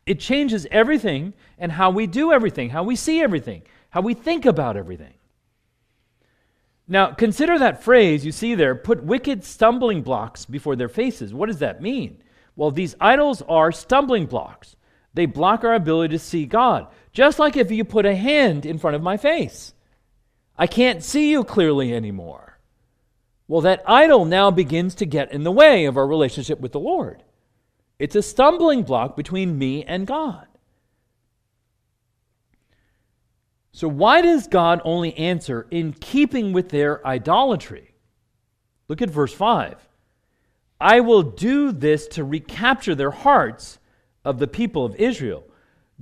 It changes everything and how we do everything, how we see everything, how we think about everything. Now, consider that phrase you see there put wicked stumbling blocks before their faces. What does that mean? Well, these idols are stumbling blocks. They block our ability to see God. Just like if you put a hand in front of my face, I can't see you clearly anymore. Well, that idol now begins to get in the way of our relationship with the Lord. It's a stumbling block between me and God. So, why does God only answer in keeping with their idolatry? Look at verse 5. I will do this to recapture their hearts of the people of Israel.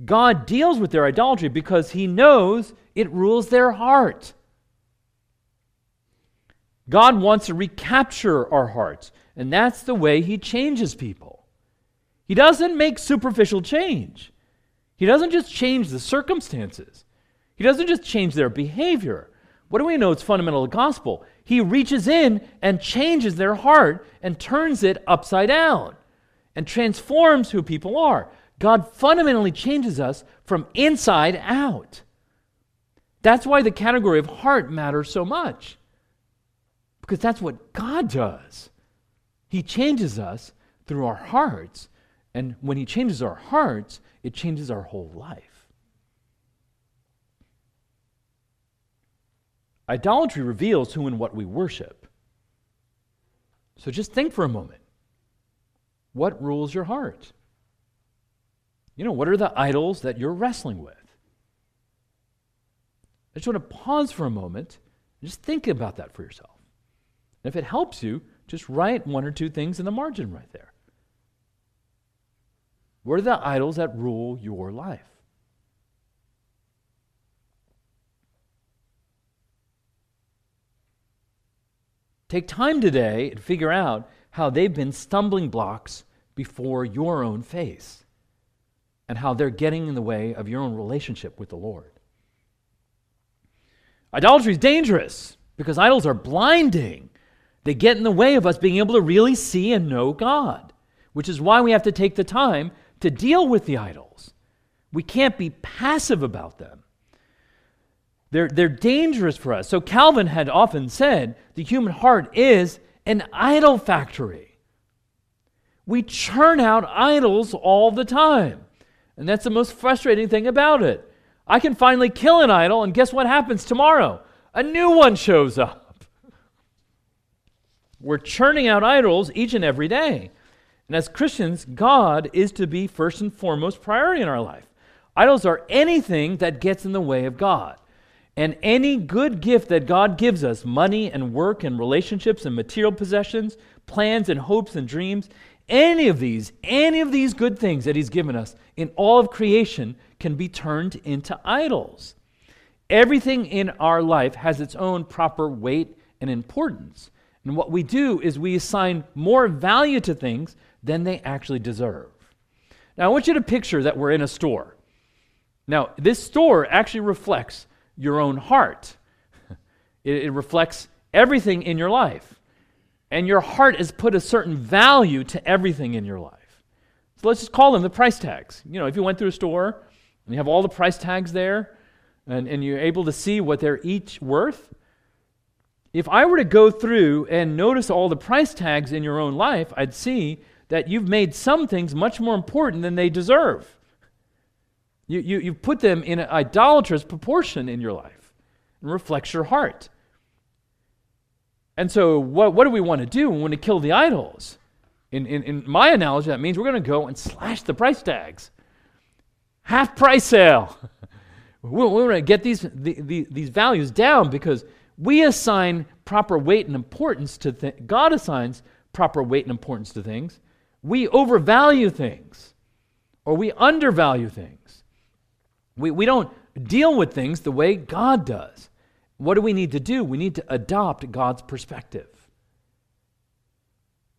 God deals with their idolatry because he knows it rules their heart. God wants to recapture our hearts, and that's the way he changes people. He doesn't make superficial change. He doesn't just change the circumstances. He doesn't just change their behavior. What do we know? It's fundamental to the gospel. He reaches in and changes their heart and turns it upside down and transforms who people are. God fundamentally changes us from inside out. That's why the category of heart matters so much. Because that's what God does. He changes us through our hearts. And when He changes our hearts, it changes our whole life. Idolatry reveals who and what we worship. So just think for a moment. What rules your heart? You know, what are the idols that you're wrestling with? I just want to pause for a moment and just think about that for yourself. And if it helps you, just write one or two things in the margin right there. What are the idols that rule your life? Take time today and figure out how they've been stumbling blocks before your own face and how they're getting in the way of your own relationship with the Lord. Idolatry is dangerous because idols are blinding. They get in the way of us being able to really see and know God, which is why we have to take the time to deal with the idols. We can't be passive about them. They're, they're dangerous for us. So Calvin had often said the human heart is an idol factory. We churn out idols all the time. And that's the most frustrating thing about it. I can finally kill an idol, and guess what happens tomorrow? A new one shows up. We're churning out idols each and every day. And as Christians, God is to be first and foremost priority in our life. Idols are anything that gets in the way of God. And any good gift that God gives us money and work and relationships and material possessions, plans and hopes and dreams any of these, any of these good things that He's given us in all of creation can be turned into idols. Everything in our life has its own proper weight and importance. And what we do is we assign more value to things than they actually deserve. Now, I want you to picture that we're in a store. Now, this store actually reflects your own heart, it, it reflects everything in your life. And your heart has put a certain value to everything in your life. So let's just call them the price tags. You know, if you went through a store and you have all the price tags there and, and you're able to see what they're each worth, if I were to go through and notice all the price tags in your own life, I'd see that you've made some things much more important than they deserve. You, you, you've put them in an idolatrous proportion in your life and reflects your heart. And so, what, what do we want to do? We want to kill the idols. In, in, in my analogy, that means we're going to go and slash the price tags. Half price sale. we, we want to get these, the, the, these values down because we assign proper weight and importance to things. God assigns proper weight and importance to things. We overvalue things or we undervalue things. We, we don't deal with things the way God does. What do we need to do? We need to adopt God's perspective.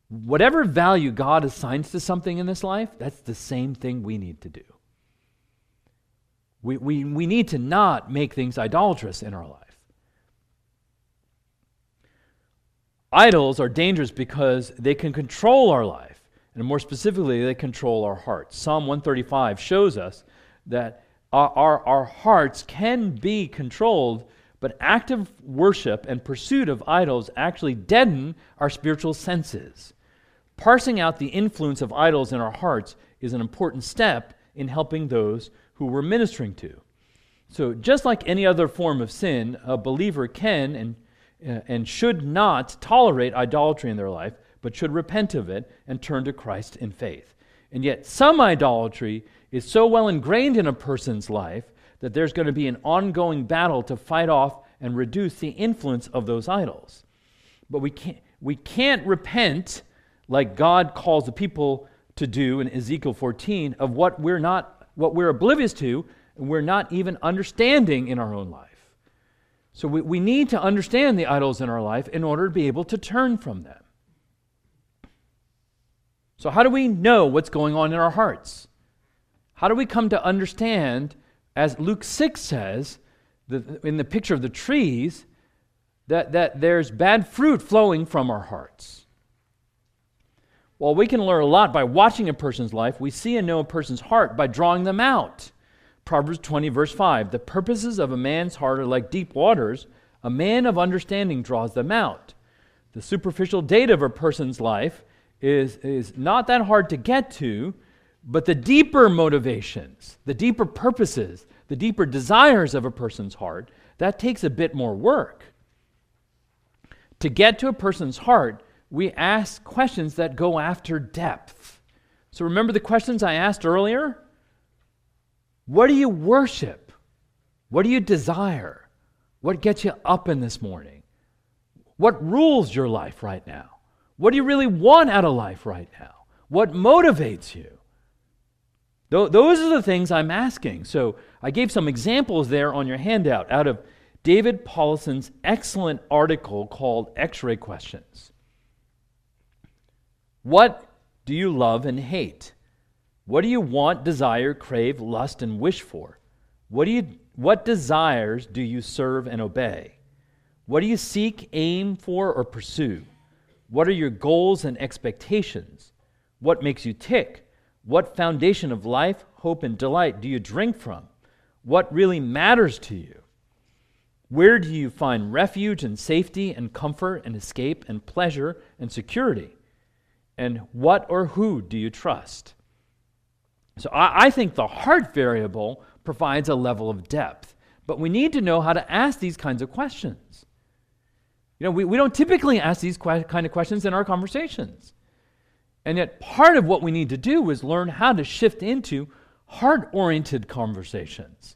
Whatever value God assigns to something in this life, that's the same thing we need to do. We, we, we need to not make things idolatrous in our life. Idols are dangerous because they can control our life, and more specifically, they control our hearts. Psalm 135 shows us that our, our, our hearts can be controlled but active worship and pursuit of idols actually deaden our spiritual senses. Parsing out the influence of idols in our hearts is an important step in helping those who we're ministering to. So, just like any other form of sin, a believer can and, uh, and should not tolerate idolatry in their life, but should repent of it and turn to Christ in faith. And yet, some idolatry is so well ingrained in a person's life that there's going to be an ongoing battle to fight off and reduce the influence of those idols. But we can't, we can't repent like God calls the people to do in Ezekiel 14 of what we're not what we're oblivious to and we're not even understanding in our own life. So we, we need to understand the idols in our life in order to be able to turn from them. So, how do we know what's going on in our hearts? How do we come to understand as Luke 6 says, the, in the picture of the trees, that, that there's bad fruit flowing from our hearts. Well, we can learn a lot by watching a person's life, we see and know a person's heart by drawing them out. Proverbs 20, verse 5 The purposes of a man's heart are like deep waters, a man of understanding draws them out. The superficial data of a person's life is, is not that hard to get to but the deeper motivations, the deeper purposes, the deeper desires of a person's heart, that takes a bit more work. To get to a person's heart, we ask questions that go after depth. So remember the questions I asked earlier? What do you worship? What do you desire? What gets you up in this morning? What rules your life right now? What do you really want out of life right now? What motivates you? Those are the things I'm asking. So I gave some examples there on your handout out of David Powlison's excellent article called X ray Questions. What do you love and hate? What do you want, desire, crave, lust, and wish for? What, do you, what desires do you serve and obey? What do you seek, aim for, or pursue? What are your goals and expectations? What makes you tick? What foundation of life, hope, and delight do you drink from? What really matters to you? Where do you find refuge and safety and comfort and escape and pleasure and security? And what or who do you trust? So I, I think the heart variable provides a level of depth, but we need to know how to ask these kinds of questions. You know, we, we don't typically ask these que- kind of questions in our conversations. And yet, part of what we need to do is learn how to shift into heart oriented conversations.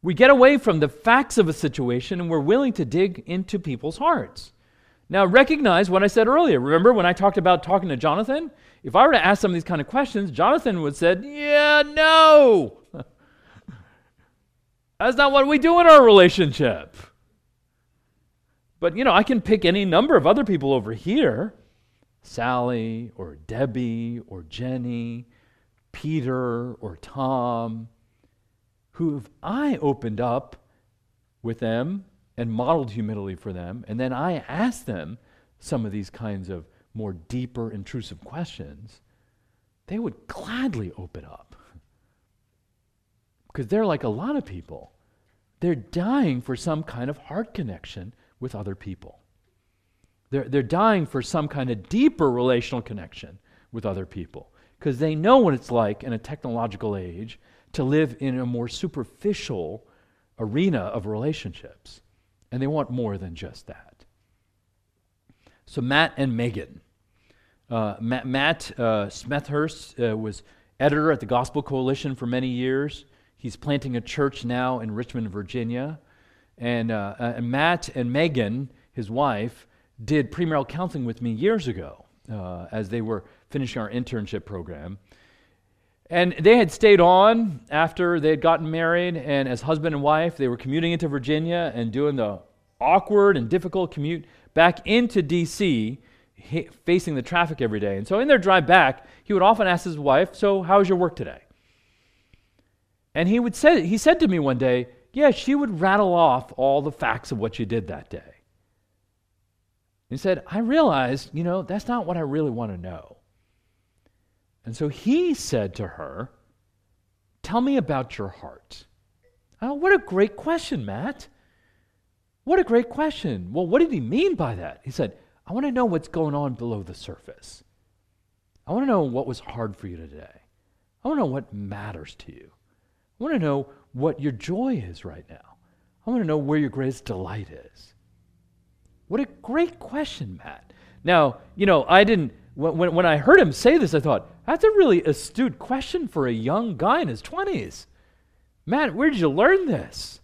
We get away from the facts of a situation and we're willing to dig into people's hearts. Now, recognize what I said earlier. Remember when I talked about talking to Jonathan? If I were to ask some of these kind of questions, Jonathan would have said, Yeah, no. That's not what we do in our relationship. But, you know, I can pick any number of other people over here Sally or Debbie or Jenny, Peter or Tom, who if I opened up with them and modeled humility for them, and then I asked them some of these kinds of more deeper, intrusive questions, they would gladly open up. Because they're like a lot of people. They're dying for some kind of heart connection with other people. They're, they're dying for some kind of deeper relational connection with other people because they know what it's like in a technological age to live in a more superficial arena of relationships. And they want more than just that. So, Matt and Megan. Uh, Matt, Matt uh, Smethurst uh, was editor at the Gospel Coalition for many years. He's planting a church now in Richmond, Virginia. And, uh, uh, and Matt and Megan, his wife, did premarital counseling with me years ago uh, as they were finishing our internship program. And they had stayed on after they had gotten married, and as husband and wife, they were commuting into Virginia and doing the awkward and difficult commute back into D.C., facing the traffic every day. And so, in their drive back, he would often ask his wife, So, how was your work today? And he, would say, he said to me one day, Yeah, she would rattle off all the facts of what she did that day. He said, I realized, you know, that's not what I really want to know. And so he said to her, Tell me about your heart. Oh, what a great question, Matt. What a great question. Well, what did he mean by that? He said, I want to know what's going on below the surface. I want to know what was hard for you today. I want to know what matters to you. I want to know what your joy is right now. I want to know where your greatest delight is. What a great question, Matt. Now, you know, I didn't, when, when I heard him say this, I thought, that's a really astute question for a young guy in his 20s. Matt, where did you learn this?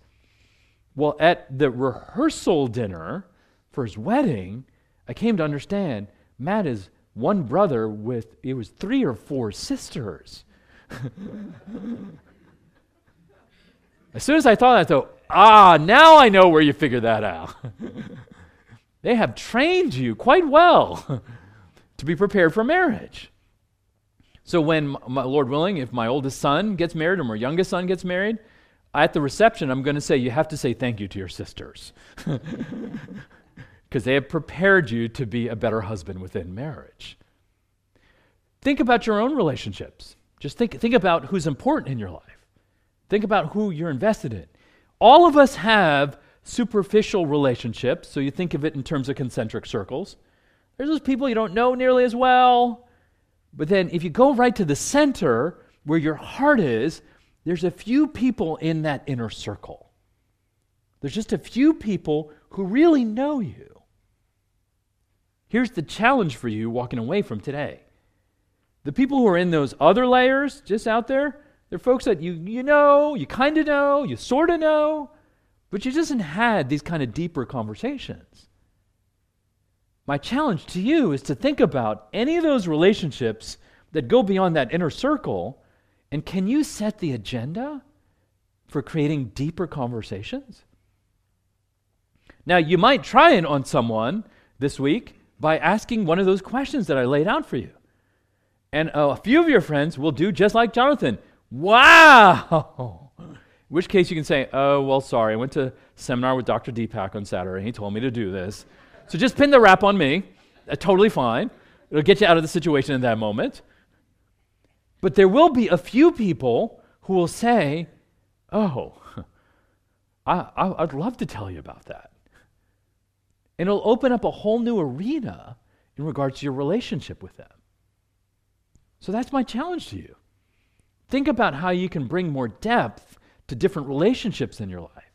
Well, at the rehearsal dinner for his wedding, I came to understand Matt is one brother with, it was three or four sisters. as soon as I thought that, though, ah, now I know where you figured that out. They have trained you quite well to be prepared for marriage. So, when, my, Lord willing, if my oldest son gets married or my youngest son gets married, at the reception, I'm going to say, You have to say thank you to your sisters. Because they have prepared you to be a better husband within marriage. Think about your own relationships. Just think, think about who's important in your life. Think about who you're invested in. All of us have superficial relationships, so you think of it in terms of concentric circles. There's those people you don't know nearly as well. But then if you go right to the center where your heart is, there's a few people in that inner circle. There's just a few people who really know you. Here's the challenge for you walking away from today. The people who are in those other layers just out there, they're folks that you, you know, you kind of know, you sort of know, but you just had these kind of deeper conversations. My challenge to you is to think about any of those relationships that go beyond that inner circle, and can you set the agenda for creating deeper conversations? Now, you might try it on someone this week by asking one of those questions that I laid out for you. And a few of your friends will do just like Jonathan. Wow! In which case you can say, oh, well, sorry, I went to seminar with Dr. Deepak on Saturday. He told me to do this. So just pin the rap on me. Uh, totally fine. It'll get you out of the situation in that moment. But there will be a few people who will say, oh, I, I'd love to tell you about that. And it'll open up a whole new arena in regards to your relationship with them. So that's my challenge to you. think about how you can bring more depth to different relationships in your life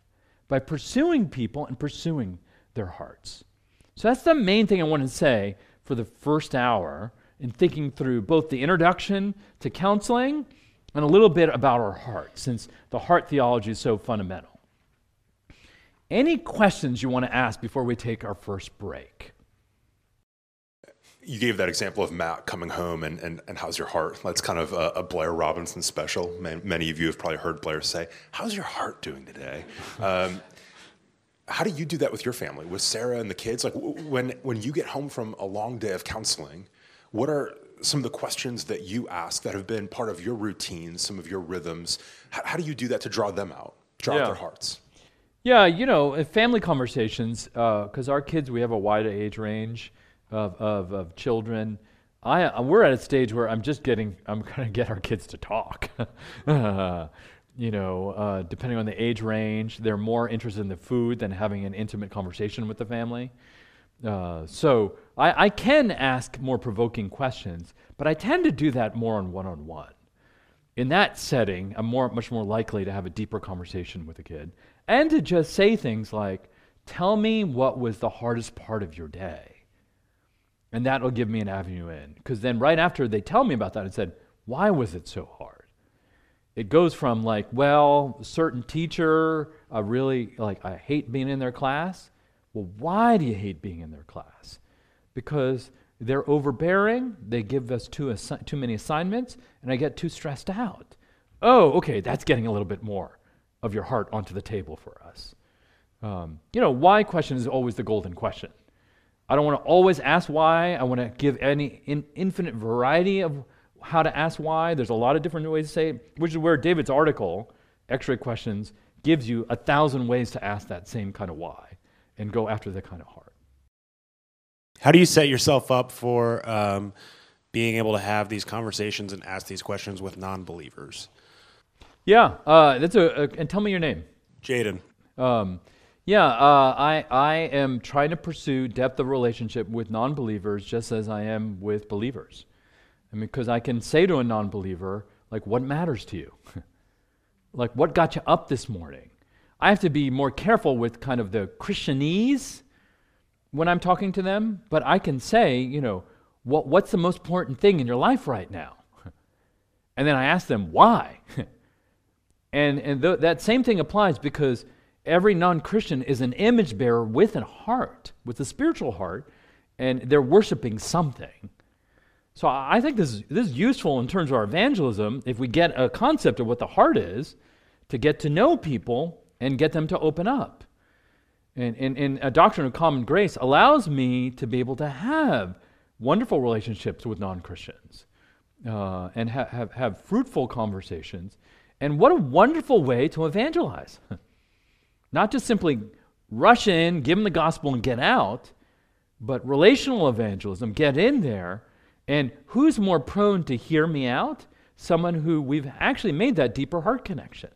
by pursuing people and pursuing their hearts. So that's the main thing I want to say for the first hour in thinking through both the introduction to counseling and a little bit about our heart, since the heart theology is so fundamental. Any questions you want to ask before we take our first break? You gave that example of Matt coming home and, and, and how's your heart? That's kind of a, a Blair Robinson special. Many of you have probably heard Blair say, How's your heart doing today? Um, how do you do that with your family, with Sarah and the kids? Like when, when you get home from a long day of counseling, what are some of the questions that you ask that have been part of your routine, some of your rhythms? How, how do you do that to draw them out, draw yeah. out their hearts? Yeah, you know, family conversations, because uh, our kids, we have a wide age range of, of, of children. I, uh, we're at a stage where I'm just getting, I'm going to get our kids to talk. you know, uh, depending on the age range, they're more interested in the food than having an intimate conversation with the family. Uh, so I, I, can ask more provoking questions, but I tend to do that more on one on one. In that setting, I'm more, much more likely to have a deeper conversation with a kid and to just say things like, Tell me what was the hardest part of your day. And that'll give me an avenue in. Because then, right after they tell me about that, I said, Why was it so hard? it goes from like, well, certain teacher, I really like, I hate being in their class. Well, why do you hate being in their class? Because they're overbearing, they give us too, assi- too many assignments, and I get too stressed out. Oh, okay, that's getting a little bit more of your heart onto the table for us. Um, you know, why question is always the golden question. I don't want to always ask why. I want to give any in, infinite variety of how to ask why. There's a lot of different ways to say it, which is where David's article, X ray questions, gives you a thousand ways to ask that same kind of why and go after the kind of heart. How do you set yourself up for um, being able to have these conversations and ask these questions with non believers? Yeah, uh, that's a, a, and tell me your name. Jaden. Um, yeah, uh, I I am trying to pursue depth of relationship with non-believers just as I am with believers. I mean, because I can say to a non believer, like, what matters to you? like, what got you up this morning? I have to be more careful with kind of the Christianese when I'm talking to them, but I can say, you know, what, what's the most important thing in your life right now? and then I ask them, why? and and th- that same thing applies because every non Christian is an image bearer with a heart, with a spiritual heart, and they're worshiping something. So I think this is, this is useful in terms of our evangelism if we get a concept of what the heart is to get to know people and get them to open up. And, and, and a doctrine of common grace allows me to be able to have wonderful relationships with non Christians uh, and ha- have, have fruitful conversations. And what a wonderful way to evangelize. Not just simply rush in, give them the gospel, and get out, but relational evangelism, get in there and who's more prone to hear me out? Someone who we've actually made that deeper heart connection,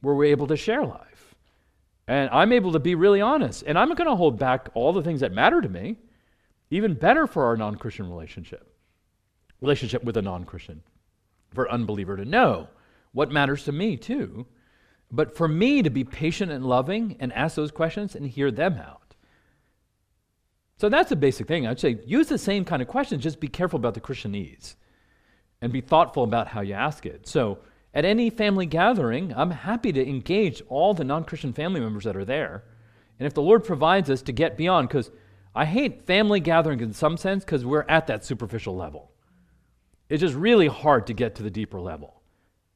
where we're able to share life. And I'm able to be really honest. And I'm going to hold back all the things that matter to me, even better for our non Christian relationship, relationship with a non Christian, for an unbeliever to know what matters to me, too. But for me to be patient and loving and ask those questions and hear them out. So that's a basic thing. I'd say use the same kind of questions, just be careful about the Christianese and be thoughtful about how you ask it. So at any family gathering, I'm happy to engage all the non Christian family members that are there. And if the Lord provides us to get beyond, because I hate family gatherings in some sense because we're at that superficial level. It's just really hard to get to the deeper level.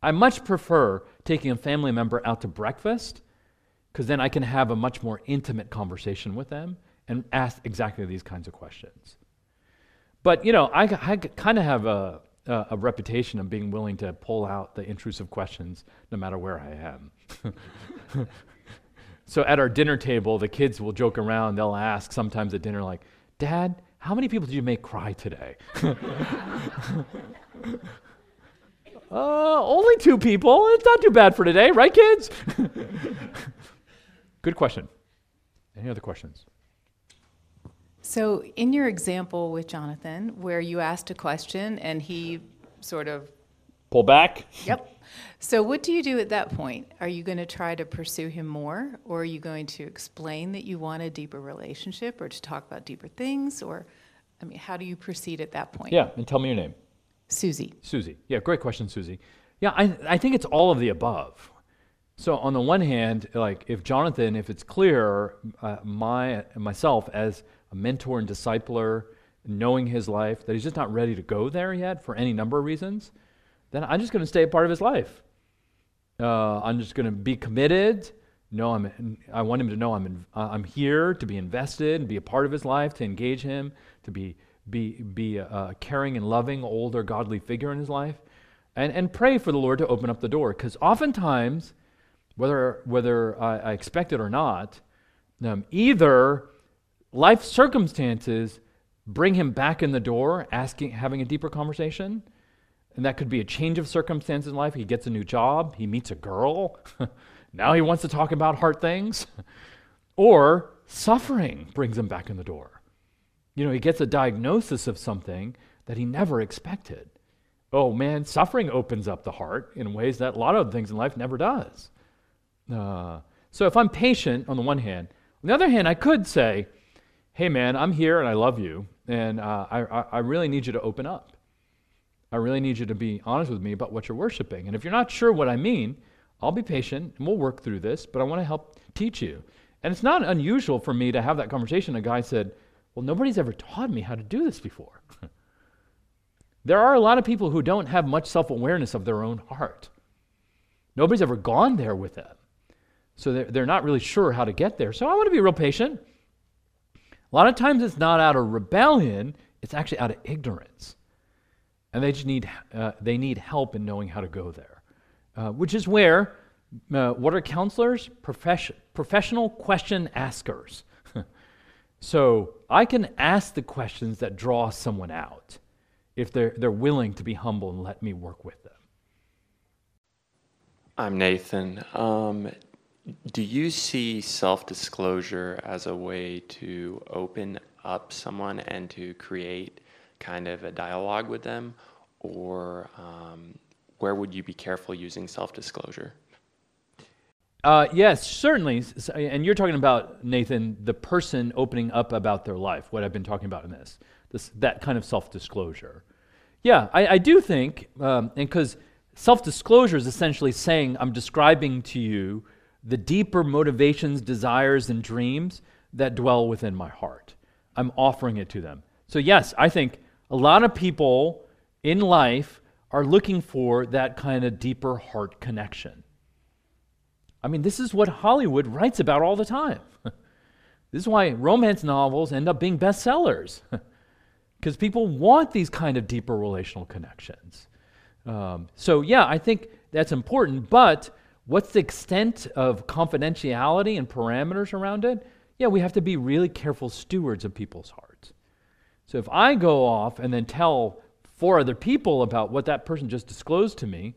I much prefer taking a family member out to breakfast because then I can have a much more intimate conversation with them and ask exactly these kinds of questions. But, you know, I, I kind of have a, a, a, reputation of being willing to pull out the intrusive questions no matter where I am. so at our dinner table, the kids will joke around. They'll ask sometimes at dinner, like, Dad, how many people did you make cry today? uh, only two people. It's not too bad for today, right, kids? Good question. Any other questions? So, in your example with Jonathan, where you asked a question and he sort of pull back. Yep. So, what do you do at that point? Are you going to try to pursue him more, or are you going to explain that you want a deeper relationship, or to talk about deeper things, or, I mean, how do you proceed at that point? Yeah, and tell me your name. Susie. Susie. Yeah, great question, Susie. Yeah, I, I think it's all of the above. So on the one hand, like if Jonathan, if it's clear, uh, my myself as a mentor and discipler, knowing his life, that he's just not ready to go there yet for any number of reasons, then I'm just going to stay a part of his life. Uh, I'm just going to be committed. No, I'm. I want him to know I'm. In, I'm here to be invested and be a part of his life, to engage him, to be be be a, a caring and loving older godly figure in his life, and and pray for the Lord to open up the door. Because oftentimes, whether whether I, I expect it or not, um, either life circumstances bring him back in the door, asking, having a deeper conversation and that could be a change of circumstances in life. He gets a new job, he meets a girl. now he wants to talk about hard things. or suffering brings him back in the door. You know, he gets a diagnosis of something that he never expected. Oh man, suffering opens up the heart in ways that a lot of things in life never does. Uh, so if I'm patient on the one hand, on the other hand, I could say, hey man, I'm here and I love you, and uh, I, I really need you to open up. I really need you to be honest with me about what you're worshiping. And if you're not sure what I mean, I'll be patient and we'll work through this, but I want to help teach you. And it's not unusual for me to have that conversation. A guy said, Well, nobody's ever taught me how to do this before. there are a lot of people who don't have much self awareness of their own heart. Nobody's ever gone there with them. So they're, they're not really sure how to get there. So I want to be real patient. A lot of times it's not out of rebellion, it's actually out of ignorance and they just need uh, they need help in knowing how to go there, uh, which is where uh, what are counselors? Profession, professional question askers. So I can ask the questions that draw someone out if they're they're willing to be humble and let me work with them. I'm Nathan. Um, do you see self disclosure as a way to open up someone and to create kind of a dialogue with them, or um, where would you be careful using self disclosure? Uh, yes, certainly. And you're talking about, Nathan, the person opening up about their life, what I've been talking about in this, this that kind of self disclosure. Yeah, I, I, do think, um, and because self disclosure is essentially saying, I'm describing to you the deeper motivations, desires, and dreams that dwell within my heart. I'm offering it to them. So, yes, I think a lot of people in life are looking for that kind of deeper heart connection. I mean, this is what Hollywood writes about all the time. this is why romance novels end up being bestsellers, because people want these kind of deeper relational connections. Um, so, yeah, I think that's important, but what's the extent of confidentiality and parameters around it? Yeah, we have to be really careful stewards of people's hearts. So if I go off and then tell four other people about what that person just disclosed to me,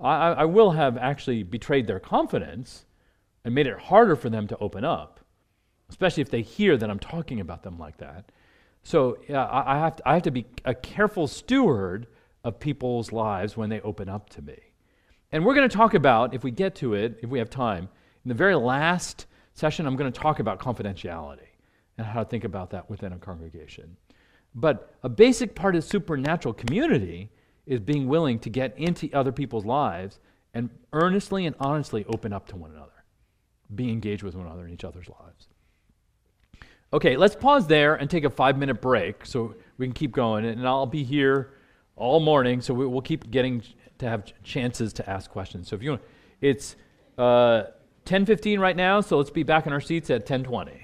I, I will have actually betrayed their confidence and made it harder for them to open up, especially if they hear that I'm talking about them like that. So yeah, I, I, have to, I have to be a careful steward of people's lives when they open up to me. And we're going to talk about, if we get to it, if we have time, in the very last session, I'm going to talk about confidentiality and how to think about that within a congregation. But a basic part of supernatural community is being willing to get into other people's lives and earnestly and honestly open up to one another, be engaged with one another in each other's lives. Okay, let's pause there and take a five minute break so we can keep going. And I'll be here all morning, so we'll keep getting to have chances to ask questions. So if you want, it's uh, 10:15 right now, so let's be back in our seats at 10:20.